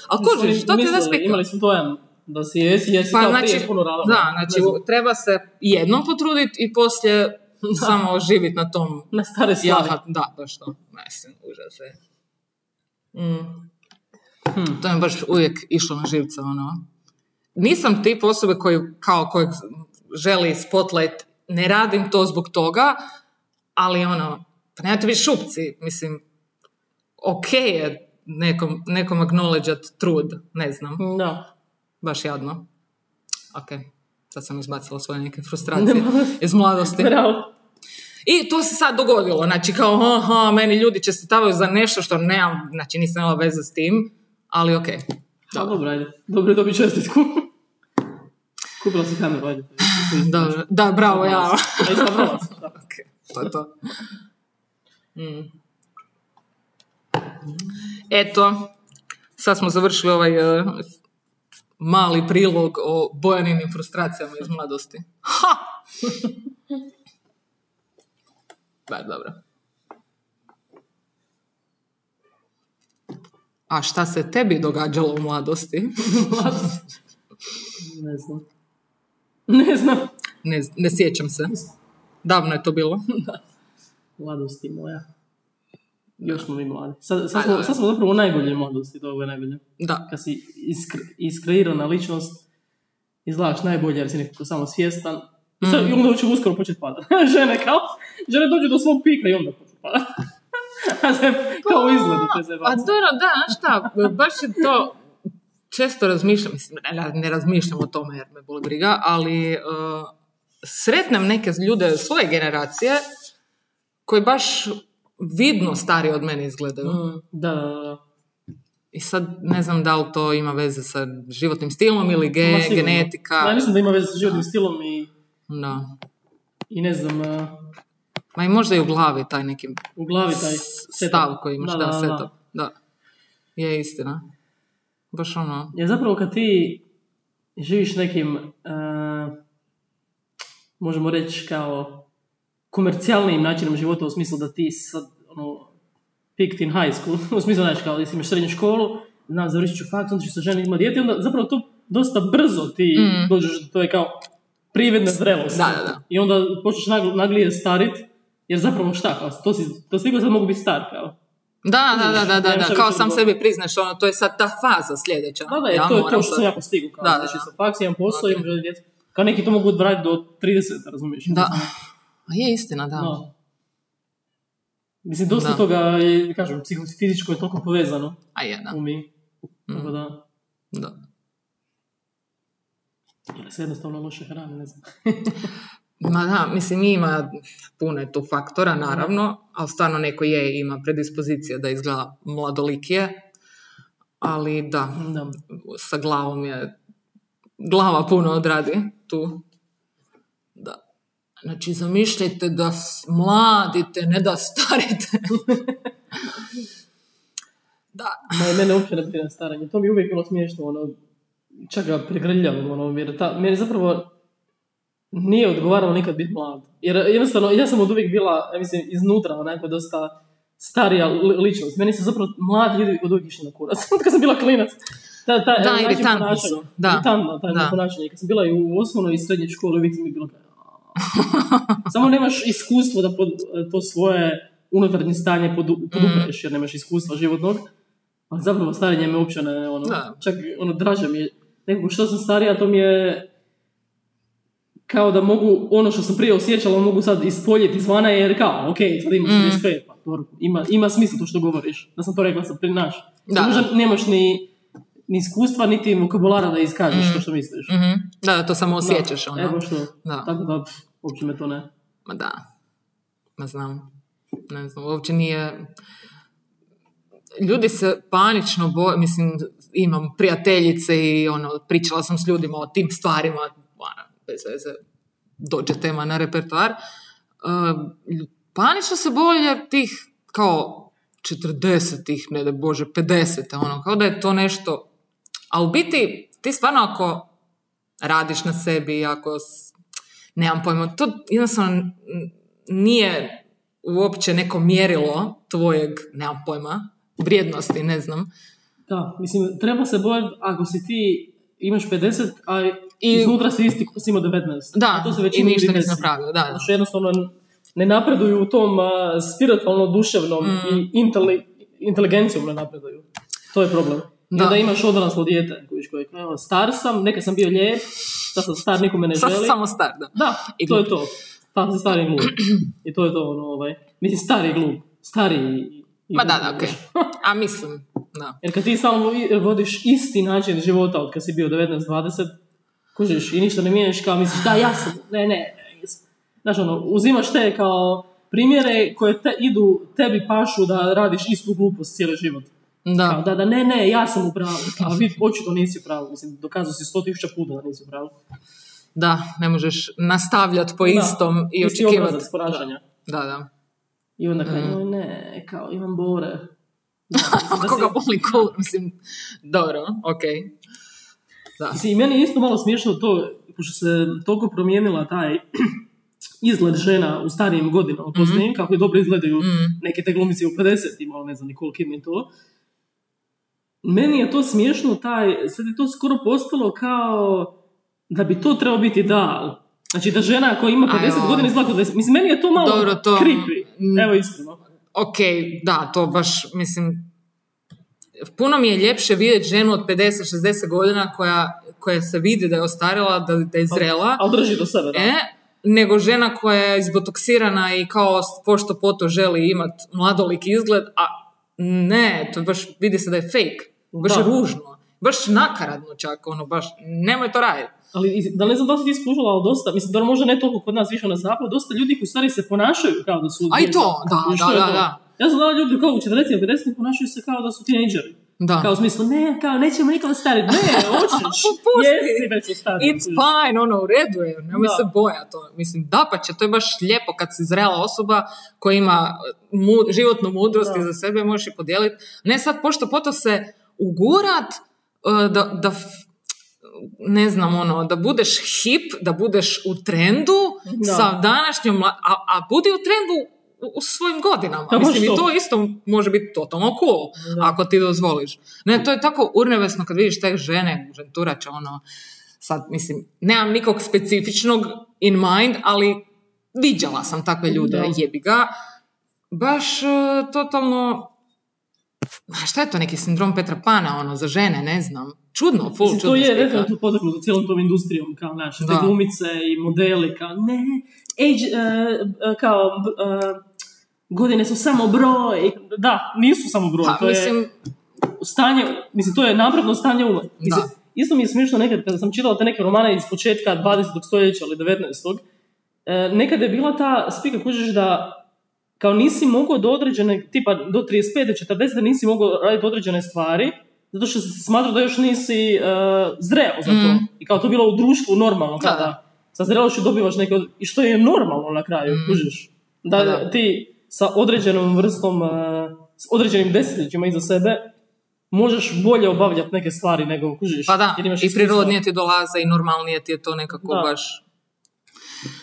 Ali kužiš, to ti je. Imali smo dojam da si jesi, jer si Pa kao znači, prije puno radila. da, znači treba se jednom potruditi i poslije samo živjeti na tom na stare slavi. jahat. Da, baš to. Mislim, užas je. Mm. Hm. To mi je baš uvijek išlo na živce, ono. Nisam tip osobe koji, kao kojeg želi spotlight, ne radim to zbog toga, ali ono, pa nemate biti šupci, mislim, ok je nekom, nekom acknowledgeat trud, ne znam, Da. baš jadno. Ok, sad sam izbacila svoje neke frustracije iz mladosti. Bravo. I to se sad dogodilo, znači kao, aha, meni ljudi čestitavaju za nešto što nemam, znači nisam imala veze s tim, ali ok. Da, dobro, ajde. Dobro, dobi čestitku. Kupila si kameru, ajde. Da, da bravo, ja. Ajde, zabrala sam, da. ok, to je to. Mm. Eto, sad smo završili ovaj eh, mali prilog o bojaninim frustracijama iz mladosti. Ha! da, dobro. A šta se tebi događalo u mladosti? Ne znam. Ne znam. Ne, ne sjećam se. Davno je to bilo. Mladosti moja. Još smo mi mladi. Sad, sad, Pa, smo, dobro. sad smo zapravo u najboljoj mladosti, to je najbolje. Da. Kad si iskre, iskreirana ličnost, izgledaš najbolje jer si nekako samo svjestan. I, sad, Mm. I onda će uskoro početi padati. žene kao, žene dođu do svog pika i onda počnu padati. Kao izgledu te A zebacije. dobro, da, šta, baš je to, često razmišljam, mislim, ne, ne razmišljam o tome jer me boli briga, ali uh, sretnem neke ljude svoje generacije koji baš vidno stariji od mene izgledaju. Mm, da. I sad ne znam da li to ima veze sa životnim stilom ili ge- Ma, genetika. Ja mislim da ima veze sa životnim stilom i, Da. i ne znam, uh, Ma i možda i u glavi taj neki u glavi taj setup. stav koji imaš, Da, da, da, da. setup. Da. Je istina. Baš ono, Jer zapravo kad ti živiš nekim, uh, možemo reći kao komercijalnim načinom života u smislu da ti sad, ono, picked in high school, u smislu, znaš, kao da imaš srednju školu, znam, završit ću fakt, onda ću se ženiti, ima dijete, onda zapravo to dosta brzo ti Mm. dođeš do to je kao prividne zrelosti. Da, da, da. I onda počneš nagl- naglije starit, jer zapravo šta, kao, to si, to si sad mogu biti star, kao. Da, da, da, da, da, da, kao sam sebi priznaš, ono, to je sad ta faza sljedeća. Da, da, je, Ja to je to što sam jako stigu. Kao, Da, da, znači, sam faks, imam posao, Ok. imam djecu. Kao neki to mogu odraditi do 30, razumiješ? Da. A je istina, da. No. Mislim, dosta Da. toga je, kažem, psiho- fizičko je toliko povezano A je, da. u mi. Mm. Tako da, da. Ili se jednostavno loše hrane, ne znam. Ma da, mislim ima puno je tu faktora, naravno, ali stvarno neko je, ima predispozicija da izgleda mladolikije, ali da, Da. sa glavom je, glava puno odradi tu. Da. Znači, zamišljajte da mladite, ne da starite. da. Ma i mene uopće ne staranje. To mi je uvijek bilo smiješno, ono, čak ga pregrljavam, ono, jer ta, meni zapravo nije odgovaralo nikad biti mlad. Jer jednostavno, ja sam od uvijek bila, ja mislim, iznutra, onako dosta starija li- ličnost. Meni su zapravo mladi ljudi od uvijek išli na kurac. Kad sam bila klinac. Ta, ta, Da, ponašanja. su. Da. Iritantno, taj Da. ponašanje. Kad sam bila i u osnovnoj i srednjoj školi, uvijek mi bilo kao, Samo nemaš iskustvo da pod, to svoje unutarnje stanje pod, podupreš, jer nemaš iskustva životnog. Ali zapravo starenje me uopće ne, ono, Da. čak ono, draže mi je. Nekako što sam starija, to mi je kao da mogu, ono što sam prije osjećala, mogu sad ispoljeti izvana, jer kao, ok, sad imaš Mm. 65, pa dobro, ima, ima smisla to što govoriš. Da sam to rekla sam prije naš. Da. Možda nemaš ni, ni iskustva, niti vokabulara da iskažeš to što misliš. Mhm. Da, da, to samo osjećaš, Da, ono. Evo što. Da. Tako da, uopće me to ne. Ma da. Ma znam. Ne znam, uopće nije... Ljudi se panično boje, mislim, imam prijateljice i ono, pričala sam s ljudima o tim stvarima, ono, bez veze, dođe tema na repertoar. Uh, panično se boje tih kao 40-ih, ne da bože, 50 ono, kao da je to nešto, a u biti ti stvarno ako radiš na sebi, ako, nemam pojma, to jednostavno nije uopće neko mjerilo tvojeg, nemam pojma, vrijednosti, ne znam. Da, mislim, treba se bojati ako si ti imaš 50, a I- iznutra si isti si imao 19. Da, A to se i većini ništa nisi napravio, da, da. Znači, jednostavno ne napreduju u tom a, spiritualno-duševnom Mm. i inteli, inteligencijom ne napreduju. To je problem. I Da. onda imaš odraslo dijete, kojiš koji je, evo, star sam, nekad sam bio lijep, sad sam star, niko me ne Sad želi. si samo star, da. Da, I to je glup. to. Sad sam stari i glup. I to je to, ono, ovaj, mislim, stari i glup. Stari i... i Ma da, glup. da, okej. A mislim, da. Jer kad ti i- vodiš isti način života od kad si bio 19-20, kužiš i ništa ne mijenjaš kao misliš da ja sam, ne, ne. Znaš ono, uzimaš te kao primjere koje te, idu tebi pašu da radiš istu glupost cijeli život. Kao, Da, da, da, ne, ne, ja sam u pravu. A vi očito nisi u pravu. Mislim, dokazao si sto tisuća puta da nisi u pravu. da, ne možeš nastavljati po Da, istom i očekivati. Da, da. I onda kao, Mm. ne, kao, imam bore. Da, da Koga si- boli ko, mislim, dobro, okej. Da. Mislim, i meni je isto malo smiješno to, pošto se toliko promijenila taj izgled žena u starijim godinama, poznajim, kako je dobro izgledaju Mm. neke te glumice u 50 imala, ne znam, Nicole Kidman i to. Meni je to smiješno, taj, sad je to skoro postalo kao da bi to trebao biti dal. Znači da žena koja ima 50 Ajoj. godina izgleda 10. Mislim, meni je to malo Dobro, to- creepy. Evo iskreno. Ok, da, to baš, mislim, puno mi je ljepše vidjeti ženu od 50-60 godina koja, koja se vidi da je ostarila, da, da je zrela, Ali drži do sebe, da. e, nego žena koja je izbotoksirana i kao pošto poto želi imat mladolik izgled, a ne, to baš vidi se da je fake, baš Da. ružno, baš nakaradno čak, ono, baš, nemoj to raditi. Ali da ne znam da li si ti skužila, ali dosta, mislim da možda ne toliko kod nas više na zapadu, dosta ljudi koji stvari se ponašaju kao da su A i to, da, I da, da, da. Ja sam znala ljudi kao u 40 50 ponašaju se kao da su tinejdžeri. Da. Kao u smislu, ne, kao nećemo nikom stariti. Ne, hoćeš. Pusti. Jesi već. It's fine, ono, u redu je, nemoj Da. se bojati. to. Mislim, dapače, to je baš lijepo kad si zrela osoba koja ima mu- životnu mudrost Da. iza sebe, možeš je podijeliti. Ne sad pošto poto se ugurat uh, da, da ne znam, ono, da budeš hip, da budeš u trendu Da. sa današnjom, a, a budi u trendu u, u svojim godinama. Da, Mislim, i to. to isto može biti totalno cool, Da. ako ti dozvoliš. Ne, to je tako urnevesno kad vidiš te žene, ženturače, ono, sad, mislim, nemam nikog specifičnog in mind, ali viđala sam takve ljude, jebi ga. Baš e, totalno, a šta je to, neki sindrom Petra Pana, ono, za žene, ne znam. Čudno, full Mislim, čudno to je definitivno potaknuto cijelom tom industrijom, kao naše, te glumice i modeli, kao ne, age, eh, kao, eh, godine su samo broj. Da, nisu samo broj, Pa, to je mislim, stanje, mislim, to je napredno stanje uma. Mislim, Da. Isto mi je smiješno nekad kada sam čitala te neke romane iz početka 20. stoljeća ili 19. E, nekad je bila ta spika, kužiš da kao nisi mogao do određene, tipa do 35. 40. nisi mogao raditi određene stvari, zato što se smatra da još nisi e, zreo za to. Mm. I kao to bilo u društvu normalno Da, kada da. sa zrelošću dobivaš neke, od- i što je normalno na kraju, Mm. kužiš. Da, Pa da. ti sa određenom vrstom, e, s određenim desetljećima iza sebe, možeš bolje obavljati neke stvari nego kužiš. Pa da, jer imaš i prirodnije ti dolaze i normalnije ti je to nekako Da. baš...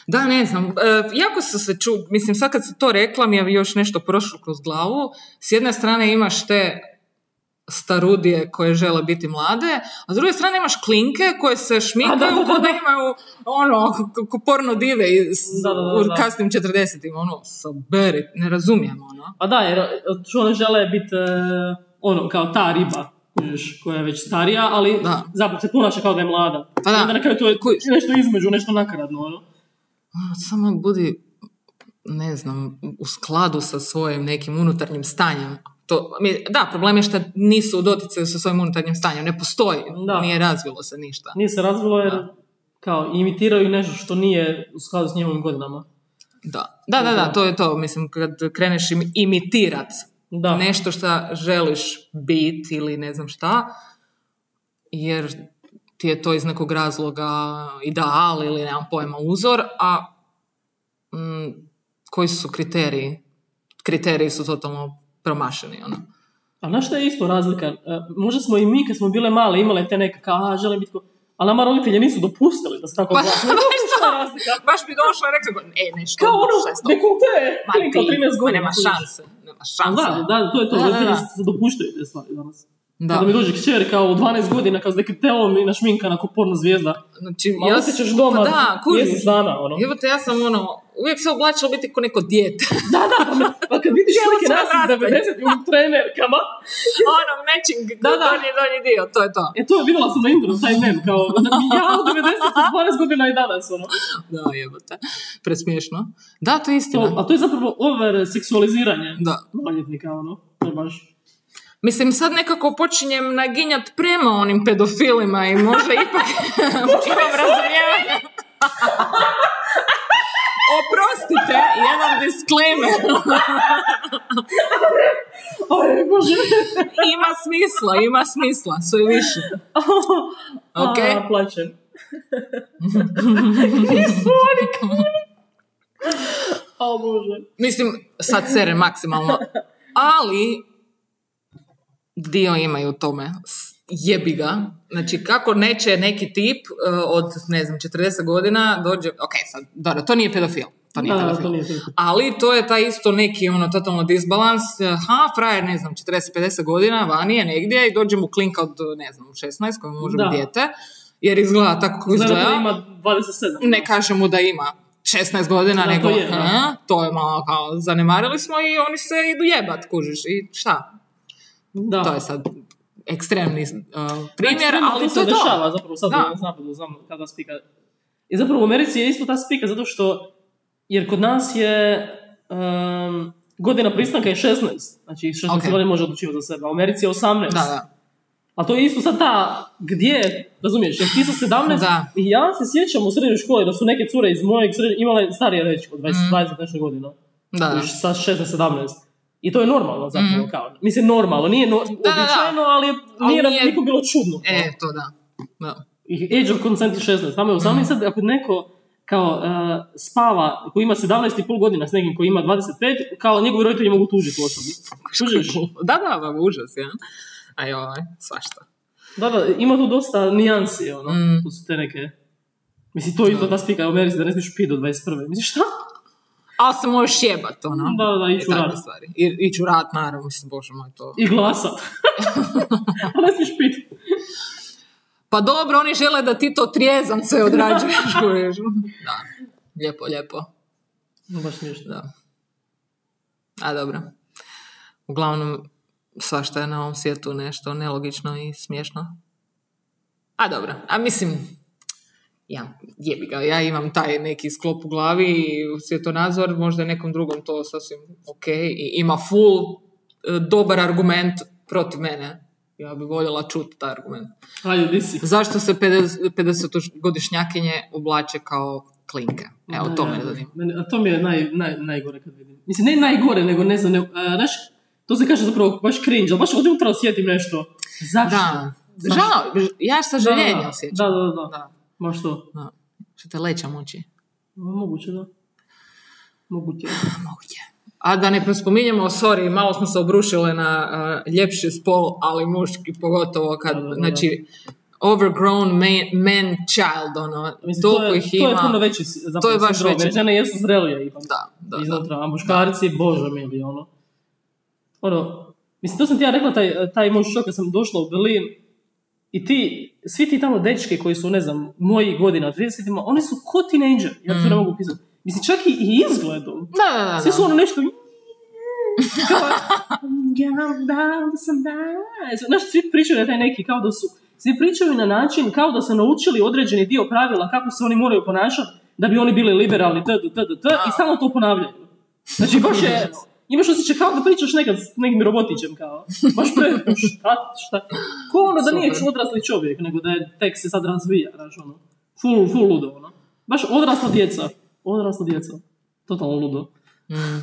Da, ne znam, e, jako sam se ču, mislim sad kad si to rekla mi je još nešto prošlo kroz glavu. S jedne strane imaš te starudije koje žele biti mlade, a s druge strane imaš klinke koje se šminkaju da, da, da imaju ono, porno dive iz, Da, da, da, u kasnim 40-im, ono, saberi, ne razumijem, ono. Pa da, jer što one žele biti e, ono, kao ta riba, koja je već starija, ali Da. zapravo se ponaša kao da je mlada. Pa da. I onda na kraju to je nešto između, nešto nakaradno, ono. Samo budi, ne znam, u skladu sa svojim nekim unutarnjim stanjem. To, da, problem je što nisu u doticaju sa svojim unutarnjim stanjem. Ne postoji. Da. Nije razvilo se ništa. Nije se razvilo jer Da. kao imitiraju nešto što nije u skladu s njihovim godinama. Da. Da, da, da, to je to. Mislim, kad kreneš im, imitirat Da. nešto što želiš biti ili ne znam šta, jer ti je to iz nekog razloga ideal ili nemam pojma uzor, a mm, koji su kriteriji? Kriteriji su totalno promašeni, ono. A znaš šta je isto razlika? E, možda smo i mi kad smo bile male imale te neke kao, a želim biti ko... Ali nama roditelji nisu dopustili da se tako Pa, glasa. baš razlika? Baš bi došla i rekla, e, nešto, Kao ono, to? dekolte, Ma ti, 13 ma godina. nema šanse, nema šanse. Da, da, to je to, Da, da, da. dopuštaju te stvari danas. Da. Kada mi dođe kćer kao u 12 godina, kao s nekim telom i našminkana kao porno zvijezda. Znači, Ma ja osjećaš doma pa da, mjesec dana, ono. Evo te, ja sam ono, uvijek se oblačila biti ko neko dijete. Da, da, pa, pa kad vidiš slike nas iz raste. 90 u trenerkama, ono, matching, Da, da. donji, donji dio, to je to. e to vidjela sam na internetu, taj mem, kao ja u 90 s 12 godina i danas, ono. Da, jebote. Presmiješno. Da, to je To, istina. a to je zapravo over seksualiziranje Da. maloljetnika, ono. To je baš... Mislim, sad nekako počinjem naginjat prema onim pedofilima i možda ipak imam razumijevanja. Oprostite, jedan disclaimer. Ima smisla, ima smisla, sve više. Ok? A, plaćem. O bože. Mislim, sad sere maksimalno. Ali, dio imaju u tome. Jebi ga. Znači, kako neće neki tip uh, od, ne znam, 40 godina dođe... Ok, sad, dobro, to nije pedofil. To nije Da, pedofil. to nije pedofil. Ali to je taj isto neki ono totalno disbalans. Ha, frajer, ne znam, 40-50 godina, vani je negdje i dođe mu klinka od, ne znam, 16, koja može biti dijete. Jer izgleda tako kako Zna da izgleda. ima 27. Ne kaže mu da ima 16 godina, Da, nego to je, da. "Ha, to je malo kao zanemarili smo i oni se idu jebat, kužiš. I šta? Da. To je sad ekstremni uh, primjer, Ekstremno ali se to to. dešava zapravo sad Da. znam kada spika. I zapravo u Americi je isto ta spika zato što, jer kod nas je um, godina pristanka je 16, znači 16 Ok. godina može odlučivati za sebe, a u Americi je 18. Da, da. A to je isto sad ta, gdje, razumiješ, jer ti sa 17, Da. i ja se sjećam u srednjoj školi da su neke cure iz mojeg srednje, imale starije reći od 20, 20 nešto godina. Da, da. Sa 16-17. I to je normalno zapravo, kao. Mislim, normalno, nije no, da, da. običajno, ali je- Ali nije, nam nije- nikom bilo čudno. E, to da. da. I Age of consent je 16, tamo je 18, sad ako neko kao uh, spava, koji ima 17,5 godina s nekim koji ima 25, kao njegovi roditelji mogu tužiti osobu. Kužiš? Da, da, da, užas, ja. A joj, svašta. Da, da, ima tu dosta nijansi, ono, Mm. tu su te neke... Mislim, to je isto ta spika u Americi da ne smiješ piti do 21. Mislim, šta? Ali se možeš jebat, ono. Da, da, I iću rad. stvari. I, iću rad, naravno, mislim, bože moj, to... I glasat. A ne smiješ piti. Pa dobro, oni žele da ti to trijezan sve odrađuješ. Da, lijepo, lijepo. Baš smiješno. Da. A dobro. Uglavnom, svašta je na ovom svijetu nešto nelogično i smiješno. A dobro, a mislim, ja, jebi ga, ja imam taj neki sklop u glavi i svjetonazor, možda je nekom drugom to sasvim ok i ima full e, dobar argument protiv mene. Ja bi voljela čuti taj argument. Ajde, di si? Zašto se 50 50-godišnjakinje oblače kao klinke? Evo, to me zanima. a to mi je naj, naj, najgore kad vidim. Mislim, ne najgore, nego ne znam, ne, a, znaš, to se kaže zapravo baš cringe, ali baš ovdje unutra osjetim nešto. Zašto? Da. Žao, ja sažaljenje Da, osjećam. Da, da, da. Da. Baš to. da. Što te leća muči. Moguće, da. Moguće. Moguće. A da ne spominjemo, sorry, malo smo se obrušile na uh, ljepši spol, ali muški pogotovo kad, Da, da, da. znači, overgrown man, man child, ono, Mislim, to je, ih to ima. je puno veći zapravo To je baš sindrom, veći. žene jesu zrelije ipak. Da, da, da. iznutra, a muškarci, bože mili, ono. Ono, mislim, to sam ti ja rekla, taj, taj moj šok kad sam došla u Berlin, i ti, svi ti tamo dečki koji su, ne znam, moji godina, 30 oni su ko teenager, ja to ne mogu pisati. Mislim, čak i, izgledom. Da, da, da. Svi su ono nešto... ja, da, da sam da. Znaš, svi pričaju je taj neki, kao da su... Svi pričaju na način kao da su naučili određeni dio pravila kako se oni moraju ponašati da bi oni bili liberalni, t, t, t, t, t, i samo to ponavljaju. Znači, baš je... Imaš osjećaj kao da pričaš nekad s nekim robotićem, kao. Baš pre... Šta, šta? Ko ono da nije odrasli čovjek, nego da je tek se sad razvija, znaš, ono. Full, full ludo, ono. Baš odrasla djeca. Odrasla djeca. Totalno ludo. Mm.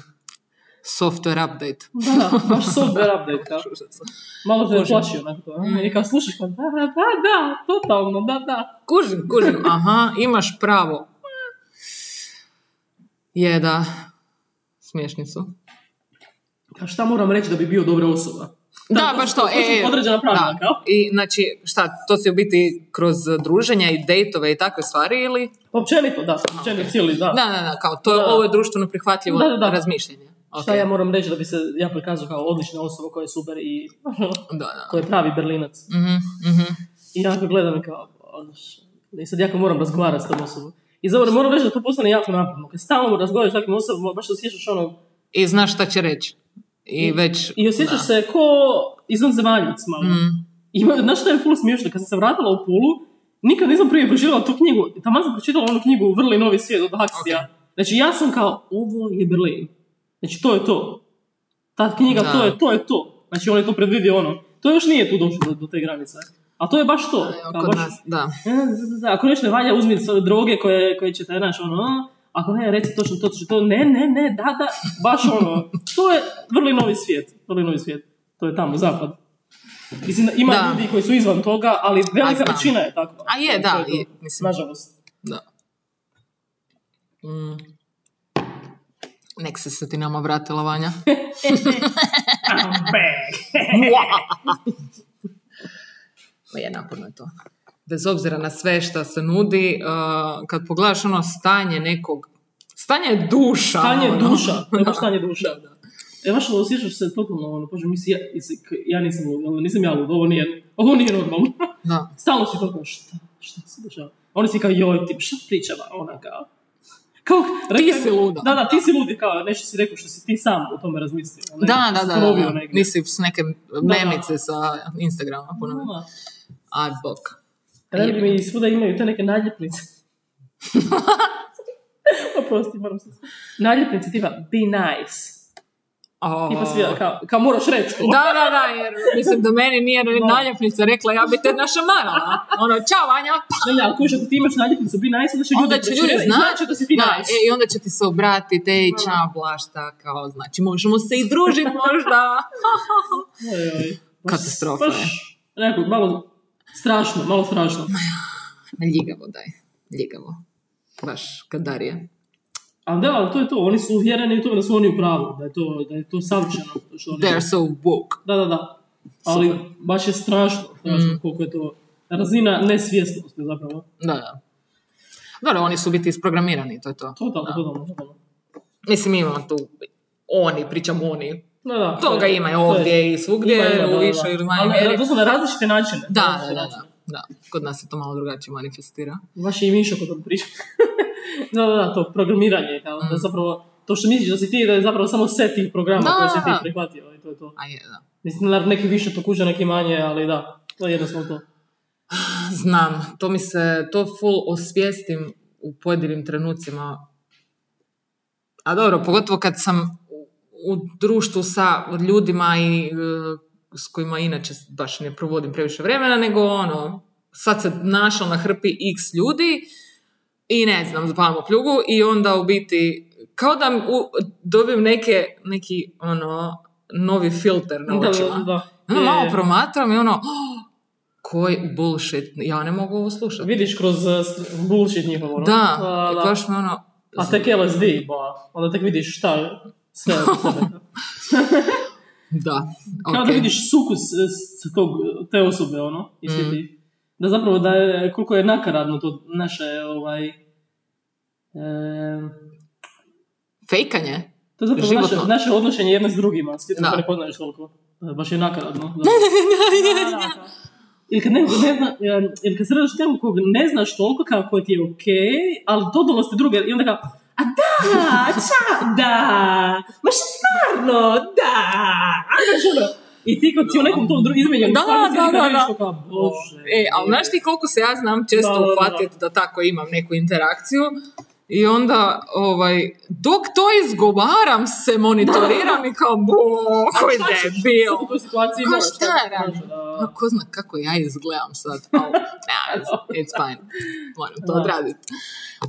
Software update. Da, baš software update, kao. Malo te plaši onako to. a? I kao slušaš kao, da, da, da, totalno, da, da. Kužim, kužim, aha, imaš pravo. Je, da. Smiješni su. A šta moram reći da bi bio dobra osoba? Da, baš to. E, e, određena pravila, da. kao? I znači, šta, to si u biti kroz druženja i dejtove i takve stvari ili? Općenito, da. Općenito cijeli, da. Da, da, da, kao to je, Da. ovo je društveno prihvatljivo Da, da, da. razmišljanje. Šta ja moram reći da bi se ja prikazao kao odlična osoba koja je super i Da, da. koja je pravi berlinac. Mhm, mhm. I ja gledam kao, i sad jako moram razgovarati s tom osobom. I zapravo moram reći da to postane jako naporno. Kad stalno razgovaraš s takvim osobama, baš se osjećaš ono, I znaš šta će reći. I već... i osjećaš da. se ko izvanzemaljac malo. Mm. I ima- znaš što je full smiješno? Kad sam se vratila u Pulu, nikad nisam prije pročitala tu knjigu. Tamo sam pročitala onu knjigu Vrli novi svijet od Huxleya. Znači ja sam kao, ovo je Berlin. Znači to je to. Ta knjiga, Da. to je to. Je to. Znači on je to predvidio ono. To još nije tu došlo do, do te granice. A to je baš to. Kao Kod baš- nas, da. Ako nešto ne valja, uzmi droge koje, koje će te, znaš, ono, ako ne, reci točno to, točno to, ne, ne, ne, da, da, baš ono, to je vrli novi svijet, vrli novi svijet, to je tamo, zapad. Mislim, ima Da. ljudi koji su izvan toga, ali velika većina je tako. A je, To da, to. je, mislim. Nažalost. Da. Mm. Nek se se ti nama vratila, Vanja. I'm back. Ma je, naporno je to. Bez obzira na sve što se nudi, uh, kad pogledaš ono stanje nekog, stanje duša. Stanje ono. duša, to je baš Da. stanje duša. E, baš ono, osjećaš se totalno, ono, pođe, mislim, ja, ja nisam lud, ono, nisam ja lud, ovo nije, ovo nije normalno. Da. Stalno si to kao, šta, šta se dešava? Oni si kao, joj, ti, šta pričava, ona kao, kao, Ti si luda. Da, da, ti si ludi, kao, nešto si rekao što si ti sam o tome razmislio. ne? Da, da, da, da, da. Nisi s neke memice sa Instagrama ponovno. Da. Aj, bok. Ne bi mi svuda imaju te neke naljepnice. Oprosti, moram se... Naljepnice tipa, be nice. O. Tipa svi, kao, kao moraš reći. Da, da, da, jer mislim da meni nije naljepnica rekla ja bi te našamarala. Ono, čao Vanja. Ne, ne, ali kuš, ako ti imaš naljepnicu, be nice, onda će ljudi, Onda će ljudi znači da si ti da, nice. e, i onda će ti se obratiti, ej, čao, blašta, kao, znači, možemo se i družiti možda. Katastrofa baš, Nekako, malo strašno, malo strašno. Ljigavo, daj, ljigavo. Baš, kadarije. Ali da, ali to je to, oni su uvjereni u tome da su oni u pravu, da je to, da je to savršeno. Što oni... They're so woke. Da, da, da. Ali baš je strašno, strašno Mm. koliko je to razina nesvjesnosti zapravo. Da, da. Dobro, oni su biti isprogramirani, to je to. Totalno, totalno, totalno. Mislim, imamo tu oni, pričam oni. Da, da. Toga to je- ima to je- ovdje i svugdje, Ima, u više ili manje mjeri. To su na različite načine. Da, različite da, načine. da, da. Kod nas se to malo drugačije manifestira. Baš je i Mišo kod priča. da, da, da, to programiranje, kao da zapravo, to što misliš da si ti, da je zapravo samo set tih programa Mm. Da, koje si ti prihvatio i to je to. A je, da. Mislim, naravno, neki više to kuže, neki manje, ali da, to je jednostavno to. Znam, to mi se, to full osvijestim u pojedinim trenucima. A dobro, pogotovo kad sam u- društvu sa ljudima i e, s kojima inače baš ne provodim previše vremena, nego ono, sad se našla na hrpi x ljudi i ne znam, zapalimo pljugu i onda u biti, kao da u, dobijem neke, neki ono, novi filter na očima. da, da. Ono, malo promatram i ono, "Oh, koji bullshit, ja ne mogu ovo slušati. Vidiš kroz s- bullshit njihovo. ono. Da, da, da. baš me ono, A tek LSD, ba, onda tek vidiš šta sve da, Kao ok. da vidiš sukus e, s tog, te osobe, ono, i Mm. svi ti. Da zapravo da je, koliko je nakaradno to naše, ovaj, e, Fejkanje? to je zapravo naše, naše odnošenje jedne s drugima, Da. to ne poznaješ toliko. Baš je nakaradno. Ili kad, ne, ne zna, ili kad središ nekog kog ne znaš toliko kao koji ti je okej, ali totalno ste druge i onda kao, a da, ča, da, ma što stvarno, da, znaš i ti kad si u nekom tom drugom izmenjenom Da, da, da, da. kao, bože. E, ali znaš ti koliko se ja znam često Da, da, da. uhvatiti da tako imam neku interakciju i onda, ovaj, dok to izgovaram se monitoriram i kao, bo, koji debil. Moraš šta radim? da. Ko zna kako ja izgledam sad. Nah, it's, fine. Moram to Da. odraditi.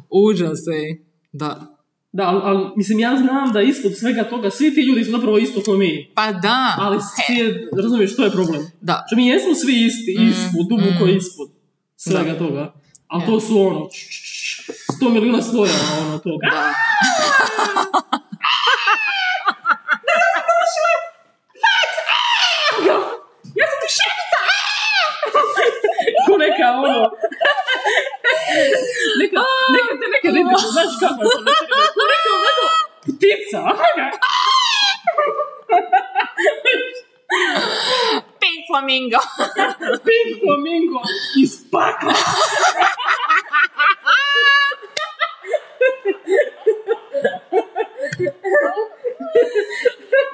Užas, ej. Da. Da, ali, al, mislim, ja znam da ispod svega toga svi ti ljudi su zapravo isto kao mi. Pa da. Ali svi je, razumiješ, što je problem. Da. Što mi jesmo svi isti, mm, ispod, duboko mm. ispod svega da. toga. Ali yeah. to su ono, sto milijuna sloja ono toga. Da. ja sam! Ko neka ono, neka, neka te neka ribica, znaš kako je to neka? Neka ptica. Pink flamingo. Pink flamingo iz pakla.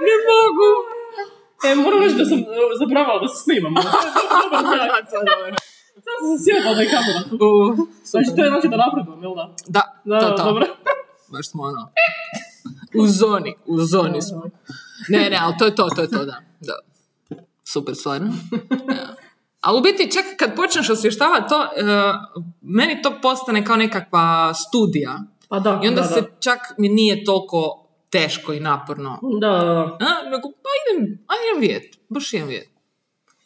ne mogu. E, moram reći da sam e, zaboravila da se snimamo. Sjebala da je kamera tu. U, Znači, to je znači da napredujem, jel da? Da, Da, to. dobro. Baš smo ono... U zoni, u zoni smo. Ne, ne, ali to je to, to je to, da. da. Super stvar. Ja. Ali u biti, čak kad počneš osvještavati to, e, meni to postane kao nekakva studija. Pa da, I onda da, se da. čak mi nije toliko teško i naporno. Da, da, da. A, nego, pa idem, a idem vidjet, baš idem vidjet.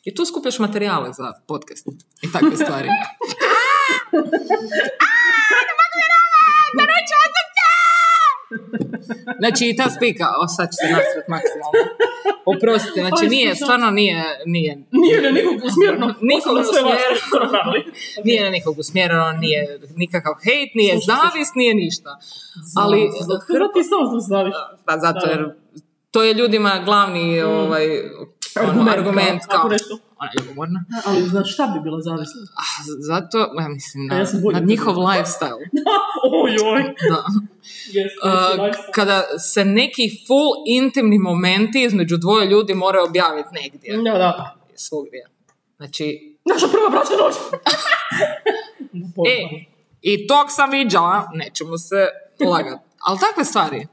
I tu skupljaš materijale za podcast i takve stvari. Znači i ta spika, o sad ću se nasret maksimalno. Oprostite, znači nije, stvarno nije, nije, Nije na nikog usmjereno. Nikog usmjereno. nije na nikog usmjereno, nije nikakav hejt, nije zavist, nije ništa. Ali, Hrvat ti samo znaš. pa zato jer to je ljudima glavni ovaj, ono, Argument, argument kao, kao, nešto. ona je ljubomorna. Ali znaš šta bi bila zavisna? Ah, Zato, ja mislim, A na, ja na njihov lifestyle. Oj, oj. Da. Yes, Uh, kada se neki full intimni momenti između dvoje ljudi moraju objaviti negdje. Da, da. Svugdje. Znači, Naša prva bračna noć. e, i tog sam viđala, nećemo se lagati. Ali takve stvari,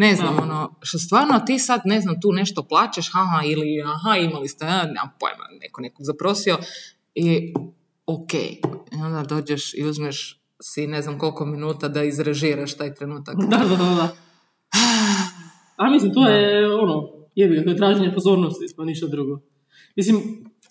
ne znam, Da. ono, što stvarno ti sad, ne znam, tu nešto plaćeš, haha, ili aha, imali ste, nemam pojma, neko nekog zaprosio, i ok, i onda dođeš i uzmeš si ne znam koliko minuta da izrežiraš taj trenutak. Da, da, da, da. A mislim, to je ono, jebi to je traženje pozornosti, pa ništa drugo. Mislim,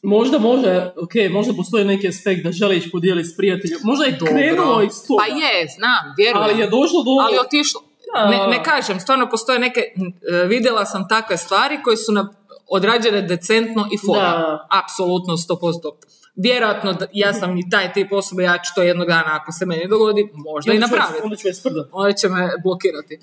možda može, ok, možda postoji neki aspekt da želiš podijeliti s prijateljom. Možda je krenulo iz toga, Pa je, znam, vjerujem. ali je došlo do... ali otišlo. Ne, ne kažem, stvarno postoje neke, e, vidjela sam takve stvari koje su na, odrađene decentno i fora. Apsolutno, 100%. Vjerojatno, ja sam i taj tip osobe, ja ću to jednog dana, ako se meni dogodi, možda i onda je- napraviti. Onda ću je sprdat. Oni će me blokirati.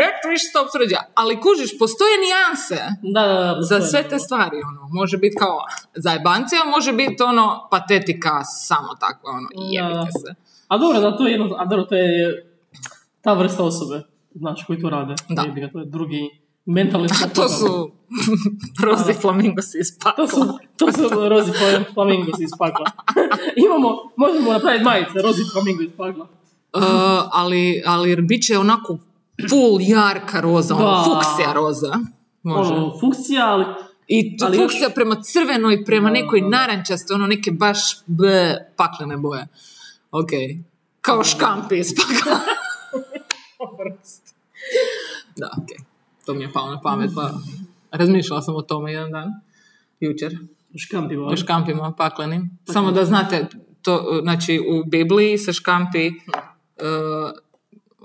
Neću više stop sređa. Ali kužiš, postoje nijanse Da, da, da. za sve te stvari. Ono. Može biti kao zajebancija, može biti ono patetika samo takva, ono, jebite se. A dobro, da, to je jedno, a dobro, to je ta vrsta osobe, znaš, koji to rade. Da. To je drugi mentalni A to su rozi flamingosi iz To pakla. su, to su rozi flamingos iz pakla. Imamo, možemo napraviti majice, rozi flamingo iz pakla. Uh, ali, ali bit će onako full jarka roza, ono, fuksija roza. Može. Ono, funkcija, ali... I to ali još- fuksija prema crvenoj, prema Da, nekoj narančaste, ono neke baš b, paklene boje. Ok. Kao škampi iz pakla. da, ok. To mi je palo na pamet, pa razmišljala sam o tome jedan dan. Jučer. Škampi, o škampima paklenim. Samo da znate, to, znači u Bibliji se škampi uh,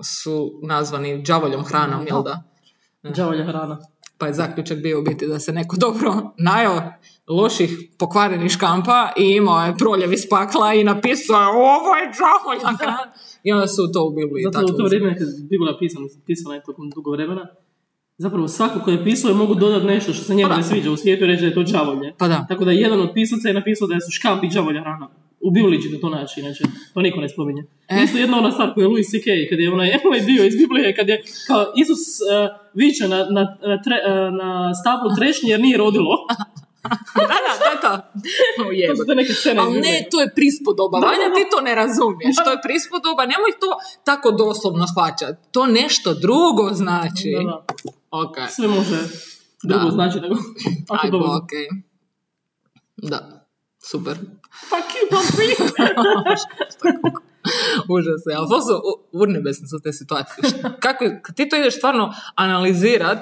su nazvani đavoljom hranom, jel da? Đavolja hrana. Pa je zaključak bio u biti da se neko dobro najao loših pokvarenih škampa i imao je proljev iz pakla i napisao je ovo je hrana. I onda su to u Bibliji Zato u to vrijeme kad je Biblia pisana, pisana je tokom dugo vremena, zapravo svako ko je pisao je mogu dodati nešto što se njemu Pa ne sviđa u svijetu i reći da je to đavolje. Pa da. Tako da jedan od pisaca je napisao da su škampi đavolja hrana. U Bibliji ćete to naći, inače to niko ne spominje. E. Isto jedna ona stvar koja je Louis C.K. kad je onaj, onaj dio iz Biblije, kad je kao Isus uh, viče na, na, na, tre, uh, na stablu trešnje jer nije rodilo. Da, da, to je to. O, to su te neke scene. Ali ne, to je prispodoba. Da, Vanja, ti to ne razumiješ. Da. To je prispodoba. Nemoj to tako doslovno shvaćati. To nešto drugo znači. Da, da. Ok. Sve može drugo Da. znači nego Ajmo, dobro. ok. Da, super. Fuck you, papi! Užas, ali to su urnebesne su te situacije. Kako, kad ti to ideš stvarno analizirat,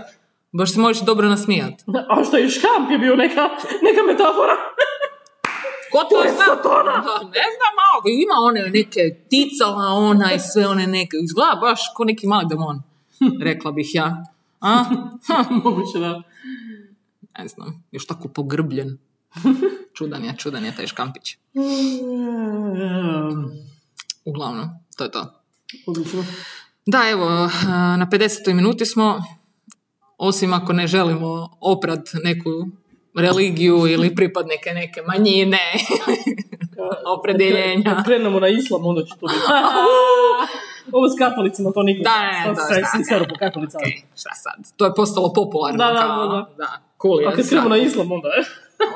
baš se možeš dobro nasmijat. A što je škamp je bio neka, neka metafora. Ko to je zna? Ne znam, malo. Ima one neke ticala, ona i sve one neke. Izgleda baš ko neki mali demon. Rekla bih ja. A? Moguće da. Ne znam, još tako pogrbljen. Čudan je, čudan je taj škampić. Uglavnom, to je to. Odlično. Da, evo, eh, na 50. minuti smo, osim ako ne želimo oprat neku religiju ili pripadnike neke manjine, opredjeljenja. Kad krenemo na islam, onda će to biti. Ovo s katolicima, to niko. Da, ne, Sad to se- šta, sad? To je postalo popularno. Da, da, da, da. da, cool A kad krenemo na islam, onda je.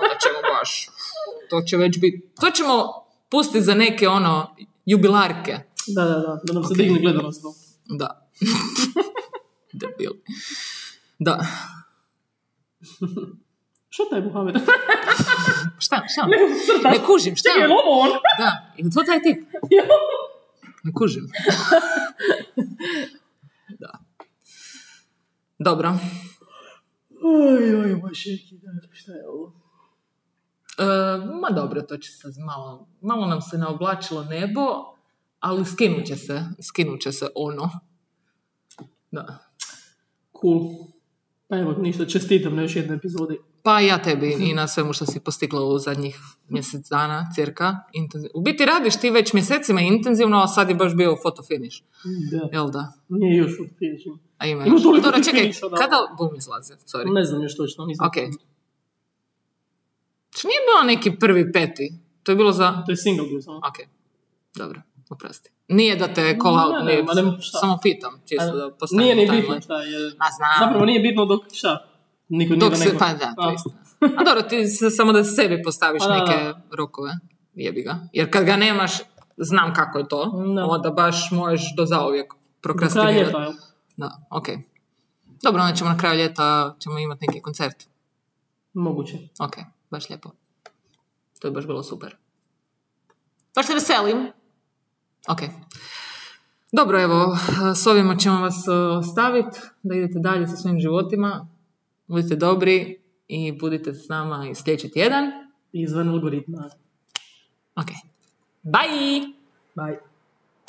onda ćemo baš, to će već biti, to ćemo pustiti za neke ono, jubilarke. Da, da, da, da nam se Ok. digne gledanost. no. Da. Debil. Da. Što taj Muhammed? Šta, šta? Crtaš. Ne kužim, šta? Čekaj, je ovo on? Da, je to taj tip? Ne kužim. da. Dobro. Oj, oj, moj šeki, šta je ovo? E, ma dobro, to će se malo, malo nam se naoblačilo nebo, ali skinut će se, skinut će se ono. Da. Cool. Pa evo, ništa, čestitam na još jednoj epizodi. Pa ja tebi i na svemu što si postigla u zadnjih mjesec dana, cirka. Intenzi- U biti radiš ti već mjesecima intenzivno, a sad je baš bio foto finish. Da, Jel da? nije još finishing. A ima Ima još. toliko Dobro, čekaj, kada bum izlaze? Sorry. Ne znam još točno, nisam. Ok. Što nije bilo neki prvi peti? To je bilo za... To je single bio samo. Ok, dobro, oprosti. Nije da te call out, Ne, ne, ne, šta? samo pitam, čisto da postavim Nije ni bitno šta je. Ma znam. Zapravo nije bitno dok šta. Niko nije Dok da se, pa da, to A. istina. A dobro, ti se, samo da sebi postaviš Pa da, neke rokove, jebi ga. Jer kad ga nemaš, znam kako je to, Da. onda baš možeš do zauvijek Do kraja prokrastinirati. ljeta, jel? Da, ok. Dobro, onda ćemo na kraju ljeta, ćemo imati neki koncert. Moguće. Ok, baš lijepo. To je baš bilo super. Baš se veselim. Ok. Dobro, evo, s ovima ćemo vas staviti da idete dalje sa svojim životima. Budite dobri i budite s nama i sljedeći tjedan. Izvan algoritma. Ok. Bye! Bye.